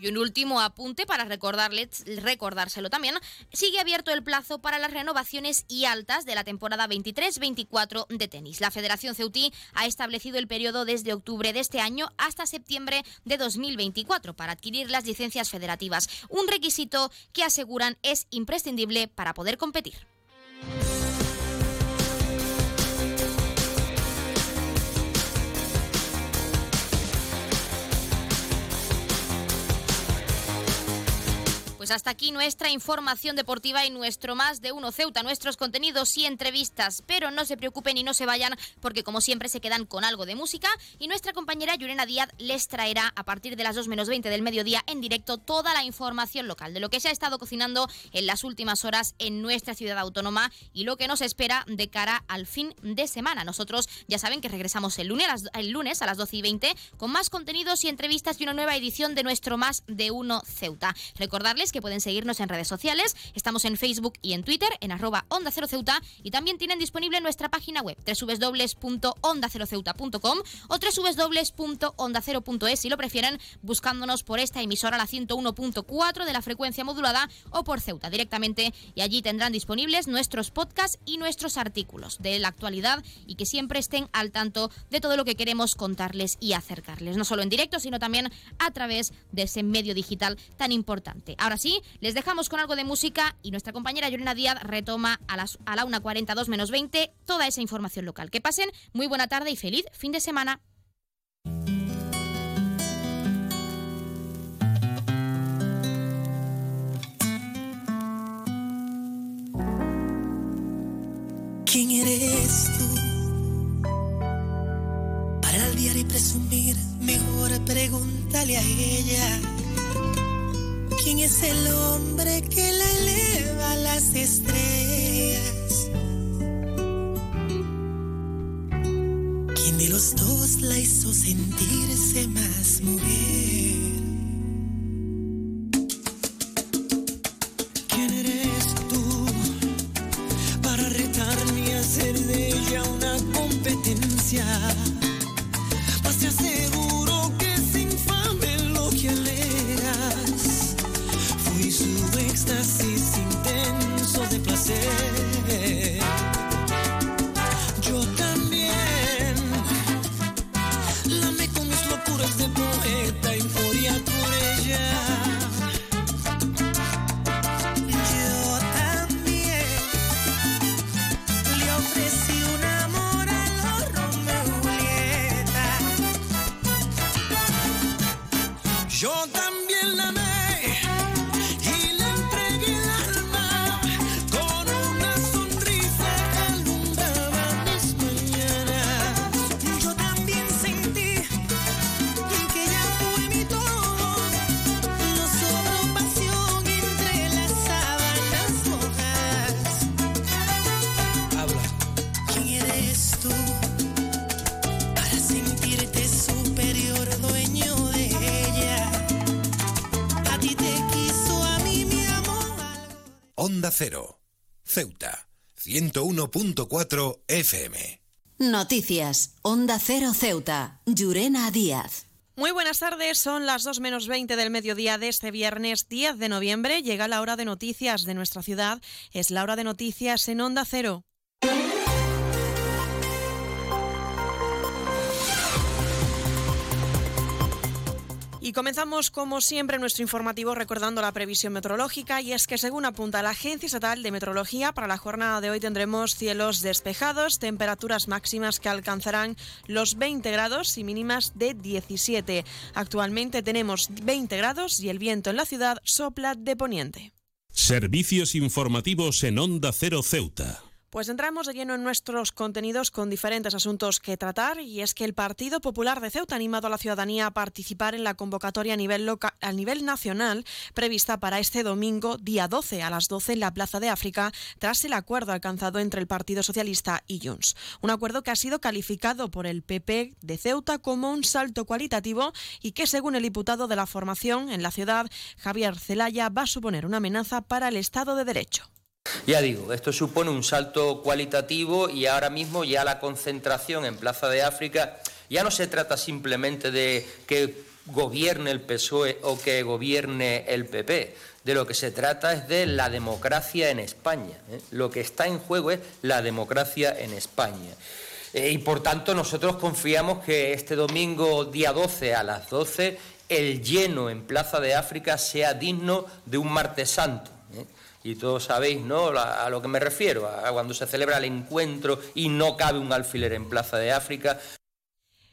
Y un último apunte para recordárselo también, sigue abierto el plazo para las renovaciones y altas de la temporada 23-24 de tenis. La Federación Ceutí ha establecido el periodo desde octubre de este año hasta septiembre de 2024 para adquirir las licencias federativas, un requisito que aseguran es imprescindible para poder competir. Pues hasta aquí nuestra información deportiva y nuestro más de uno Ceuta, nuestros contenidos y entrevistas. Pero no se preocupen y no se vayan porque como siempre se quedan con algo de música y nuestra compañera Yurena Díaz les traerá a partir de las 2 menos 20 del mediodía en directo toda la información local de lo que se ha estado cocinando en las últimas horas en nuestra ciudad autónoma y lo que nos espera de cara al fin de semana. Nosotros ya saben que regresamos el lunes el lunes a las 12 y 20 con más contenidos y entrevistas y una nueva edición de nuestro más de uno Ceuta. Recordarles que pueden seguirnos en redes sociales. Estamos en Facebook y en Twitter, en arroba Onda Cero Ceuta, y también tienen disponible nuestra página web, www.ondaceroceuta.com o www.ondacero.es, si lo prefieren, buscándonos por esta emisora, la 101.4 de la frecuencia modulada, o por Ceuta directamente, y allí tendrán disponibles nuestros podcasts y nuestros artículos de la actualidad y que siempre estén al tanto de todo lo que queremos contarles y acercarles, no solo en directo, sino también a través de ese medio digital tan importante. Ahora sí, les dejamos con algo de música y nuestra compañera Yorena Díaz retoma a, las, a la 1.42 menos 20 toda esa información local. Que pasen muy buena tarde y feliz fin de semana. ¿Quién eres tú? Para aldear y presumir, mejor pregúntale a ella. ¿Quién es el hombre que la eleva a las estrellas? ¿Quién de los dos la hizo sentirse más mujer? ¿Quién eres tú para retarme y hacer de ella una competencia? 101.4 FM. Noticias. Onda Cero Ceuta. Llurena Díaz. Muy buenas tardes, son las 2 menos 20 del mediodía de este viernes 10 de noviembre. Llega la hora de noticias de nuestra ciudad. Es la hora de noticias en Onda Cero. Y comenzamos, como siempre, nuestro informativo recordando la previsión meteorológica. Y es que, según apunta la Agencia Estatal de Meteorología, para la jornada de hoy tendremos cielos despejados, temperaturas máximas que alcanzarán los 20 grados y mínimas de 17. Actualmente tenemos 20 grados y el viento en la ciudad sopla de poniente. Servicios informativos en Onda Cero Ceuta. Pues entramos de lleno en nuestros contenidos con diferentes asuntos que tratar y es que el Partido Popular de Ceuta ha animado a la ciudadanía a participar en la convocatoria a nivel, nivel nacional prevista para este domingo día 12 a las 12 en la Plaza de África tras el acuerdo alcanzado entre el Partido Socialista y Junts. Un acuerdo que ha sido calificado por el PP de Ceuta como un salto cualitativo y que según el diputado de la formación en la ciudad, Javier Zelaya, va a suponer una amenaza para el Estado de Derecho. Ya digo, esto supone un salto cualitativo y ahora mismo ya la concentración en Plaza de África ya no se trata simplemente de que gobierne el PSOE o que gobierne el PP. De lo que se trata es de la democracia en España. ¿eh? Lo que está en juego es la democracia en España. Eh, y por tanto nosotros confiamos que este domingo día 12 a las 12 el lleno en Plaza de África sea digno de un martes santo. Y todos sabéis ¿no? A lo que me refiero, a cuando se celebra el encuentro y no cabe un alfiler en Plaza de África.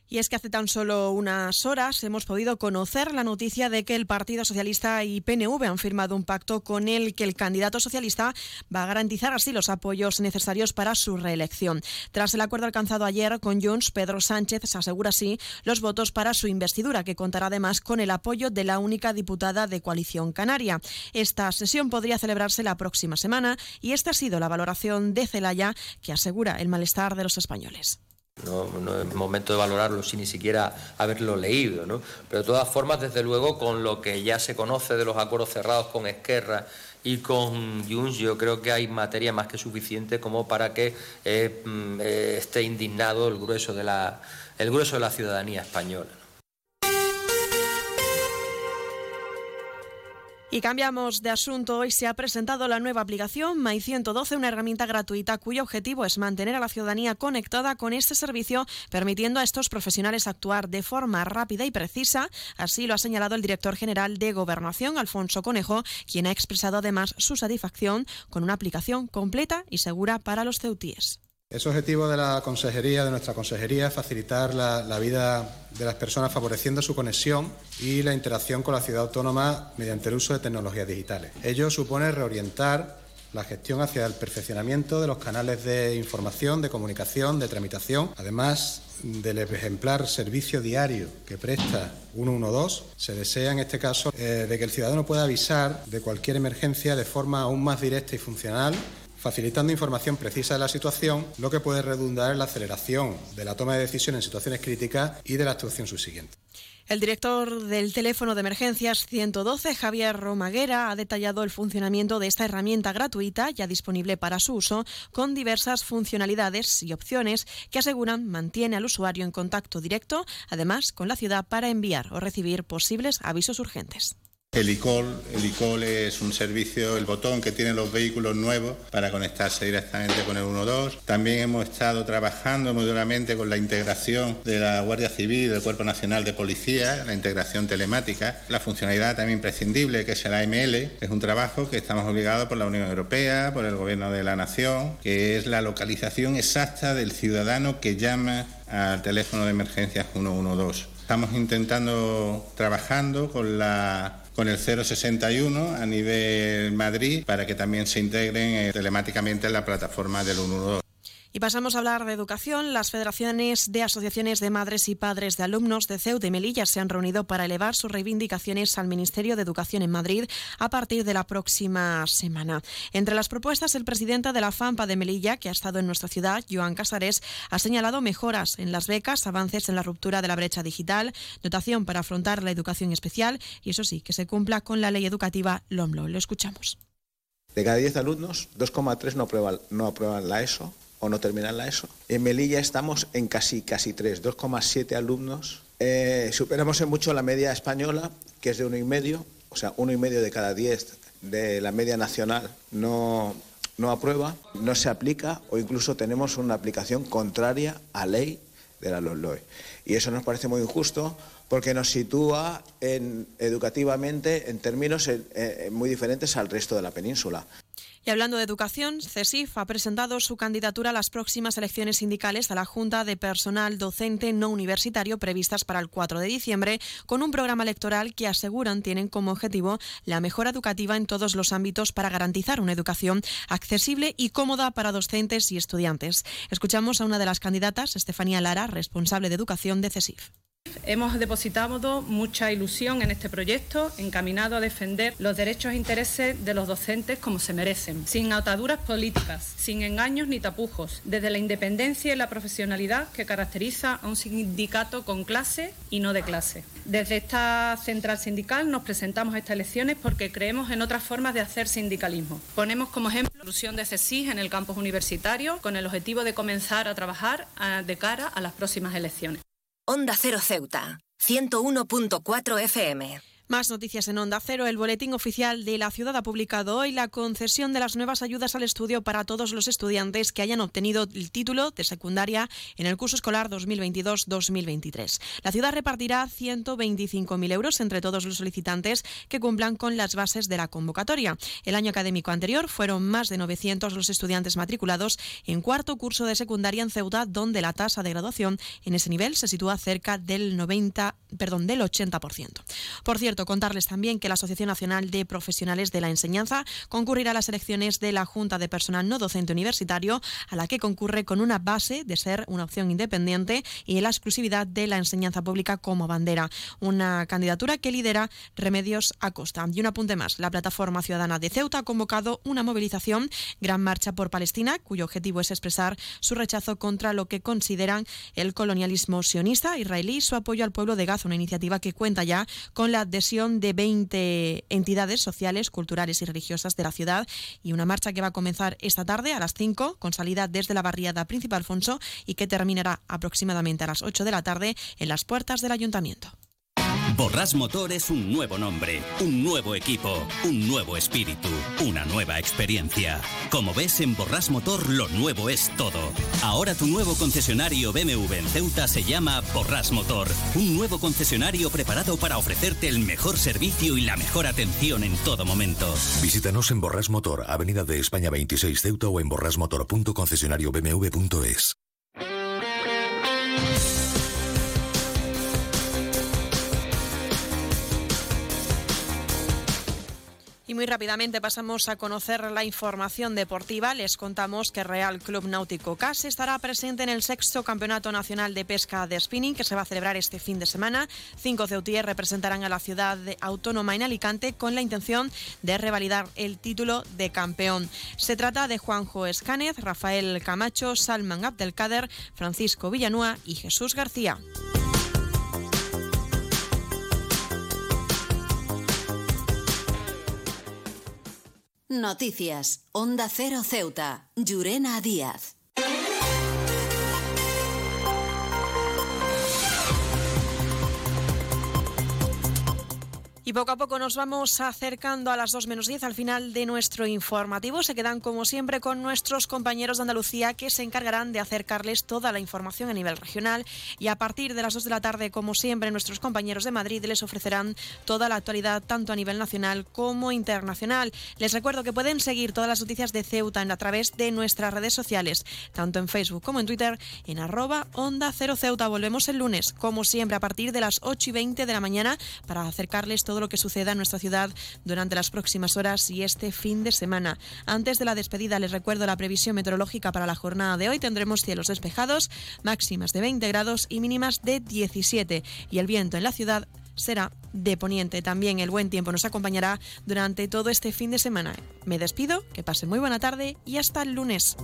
Y es que hace tan solo unas horas hemos podido conocer la noticia de que el Partido Socialista y PNV han firmado un pacto con el que el candidato socialista va a garantizar así los apoyos necesarios para su reelección. Tras el acuerdo alcanzado ayer con Junts, Pedro Sánchez se asegura así los votos para su investidura, que contará además con el apoyo de la única diputada de coalición canaria. Esta sesión podría celebrarse la próxima semana y esta ha sido la valoración de Celaya, que asegura el malestar de los españoles. No, no, es momento de valorarlo sin ni siquiera haberlo leído, ¿no? Pero de todas formas, desde luego, con lo que ya se conoce de los acuerdos cerrados con Esquerra y con Junts, yo creo que hay materia más que suficiente como para que eh, mm, eh, esté indignado el grueso de la, el grueso de la ciudadanía española. Y cambiamos de asunto. Hoy se ha presentado la nueva aplicación My 112, una herramienta gratuita cuyo objetivo es mantener a la ciudadanía conectada con este servicio, permitiendo a estos profesionales actuar de forma rápida y precisa. Así lo ha señalado el director general de Gobernación, Alfonso Conejo, quien ha expresado además su satisfacción con una aplicación completa y segura para los ceutíes. Es objetivo de la consejería, de nuestra consejería, facilitar la, vida de las personas favoreciendo su conexión y la interacción con la ciudad autónoma mediante el uso de tecnologías digitales. Ello supone reorientar la gestión hacia el perfeccionamiento de los canales de información, de comunicación, de tramitación, además del ejemplar servicio diario que presta 112, se desea en este caso eh, de que el ciudadano pueda avisar de cualquier emergencia de forma aún más directa y funcional facilitando información precisa de la situación, lo que puede redundar en la aceleración de la toma de decisiones en situaciones críticas y de la actuación subsiguiente. El director del teléfono de emergencias 112, Javier Romaguera, ha detallado el funcionamiento de esta herramienta gratuita ya disponible para su uso, con diversas funcionalidades y opciones que aseguran mantiene al usuario en contacto directo, además con la ciudad para enviar o recibir posibles avisos urgentes. El ICOL, es un servicio, el botón que tienen los vehículos nuevos para conectarse directamente con el 112. También hemos estado trabajando muy duramente con la integración de la Guardia Civil y del Cuerpo Nacional de Policía, la integración telemática, la funcionalidad también imprescindible que es el AML, es un trabajo que estamos obligados por la Unión Europea, por el Gobierno de la Nación, que es la localización exacta del ciudadano que llama al teléfono de emergencias 112. Estamos intentando, trabajando con la con el 061 a nivel Madrid para que también se integren eh, telemáticamente en la plataforma del 112. Y pasamos a hablar de educación. Las federaciones de asociaciones de madres y padres de alumnos de Ceuta y Melilla se han reunido para elevar sus reivindicaciones al Ministerio de Educación en Madrid a partir de la próxima semana. Entre las propuestas, el presidente de la FAMPA de Melilla, que ha estado en nuestra ciudad, Joan Casares, ha señalado mejoras en las becas, avances en la ruptura de la brecha digital, dotación para afrontar la educación especial y, eso sí, que se cumpla con la ley educativa LOMLO. Lo escuchamos. De cada 10 alumnos, 2,3 no aprueban, no aprueban la ESO o no terminan la ESO. En Melilla estamos en casi, casi 3, 2,7 alumnos. Eh, superamos en mucho la media española, que es de uno y medio, o sea, uno y medio de cada 10 de la media nacional no, no aprueba, no se aplica o incluso tenemos una aplicación contraria a ley de la LOE. Y eso nos parece muy injusto porque nos sitúa en, educativamente en términos muy diferentes al resto de la península. Y hablando de educación, CESIF ha presentado su candidatura a las próximas elecciones sindicales a la Junta de Personal Docente No Universitario previstas para el 4 de diciembre, con un programa electoral que aseguran tienen como objetivo la mejora educativa en todos los ámbitos para garantizar una educación accesible y cómoda para docentes y estudiantes. Escuchamos a una de las candidatas, Estefanía Lara, responsable de educación de CESIF. Hemos depositado mucha ilusión en este proyecto, encaminado a defender los derechos e intereses de los docentes como se merecen, sin ataduras políticas, sin engaños ni tapujos, desde la independencia y la profesionalidad que caracteriza a un sindicato con clase y no de clase. Desde esta central sindical nos presentamos a estas elecciones porque creemos en otras formas de hacer sindicalismo. Ponemos como ejemplo la inclusión de CESIS en el campus universitario con el objetivo de comenzar a trabajar de cara a las próximas elecciones. Onda Cero Ceuta, 101.4 FM. Más noticias en Onda Cero. El Boletín Oficial de la Ciudad ha publicado hoy la concesión de las nuevas ayudas al estudio para todos los estudiantes que hayan obtenido el título de secundaria en el curso escolar 2022-2023. La ciudad repartirá 125.000 euros entre todos los solicitantes que cumplan con las bases de la convocatoria. El año académico anterior fueron más de 900 los estudiantes matriculados en cuarto curso de secundaria en Ceuta, donde la tasa de graduación en ese nivel se sitúa cerca del 90, perdón, del 80%. Por cierto, cierto, contarles también que la Asociación Nacional de Profesionales de la Enseñanza concurrirá a las elecciones de la Junta de Personal No Docente Universitario, a la que concurre con una base de ser una opción independiente y la exclusividad de la enseñanza pública como bandera. Una candidatura que lidera Remedios Acosta. Y un apunte más, la plataforma ciudadana de Ceuta ha convocado una movilización, Gran Marcha por Palestina, cuyo objetivo es expresar su rechazo contra lo que consideran el colonialismo sionista israelí y su apoyo al pueblo de Gaza, una iniciativa que cuenta ya con la de 20 entidades sociales, culturales y religiosas de la ciudad y una marcha que va a comenzar esta tarde a las 5 con salida desde la barriada Príncipe Alfonso y que terminará aproximadamente a las 8 de la tarde en las puertas del ayuntamiento. Borras Motor es un nuevo nombre, un nuevo equipo, un nuevo espíritu, una nueva experiencia. Como ves, en Borras Motor lo nuevo es todo. Ahora tu nuevo concesionario BMW en Ceuta se llama Borras Motor. Un nuevo concesionario preparado para ofrecerte el mejor servicio y la mejor atención en todo momento. Visítanos en Borras Motor, Avenida de España 26 Ceuta o en borrasmotor.concesionariobmw.es. muy rápidamente pasamos a conocer la información deportiva. Les contamos que Real Club Náutico CAS estará presente en el sexto Campeonato Nacional de Pesca de Spinning que se va a celebrar este fin de semana. Cinco ceutíes representarán a la ciudad autónoma en Alicante con la intención de revalidar el título de campeón. Se trata de Juanjo Escánez, Rafael Camacho, Salman Abdelkader, Francisco Villanúa y Jesús García. Noticias. Onda Cero Ceuta. Llurena Díaz. Y poco a poco nos vamos acercando a las 2 menos 10 al final de nuestro informativo. Se quedan como siempre con nuestros compañeros de Andalucía que se encargarán de acercarles toda la información a nivel regional y a partir de las 2 de la tarde como siempre nuestros compañeros de Madrid les ofrecerán toda la actualidad tanto a nivel nacional como internacional. Les recuerdo que pueden seguir todas las noticias de Ceuta a través de nuestras redes sociales, tanto en Facebook como en Twitter en arroba onda 0 Ceuta. Volvemos el lunes como siempre a partir de las 8 y 20 de la mañana para acercarles todo lo que suceda en nuestra ciudad durante las próximas horas y este fin de semana. Antes de la despedida, les recuerdo la previsión meteorológica para la jornada de hoy. Tendremos cielos despejados, máximas de 20 grados y mínimas de 17. Y el viento en la ciudad será de poniente. También el buen tiempo nos acompañará durante todo este fin de semana. Me despido, que pase muy buena tarde y hasta el lunes.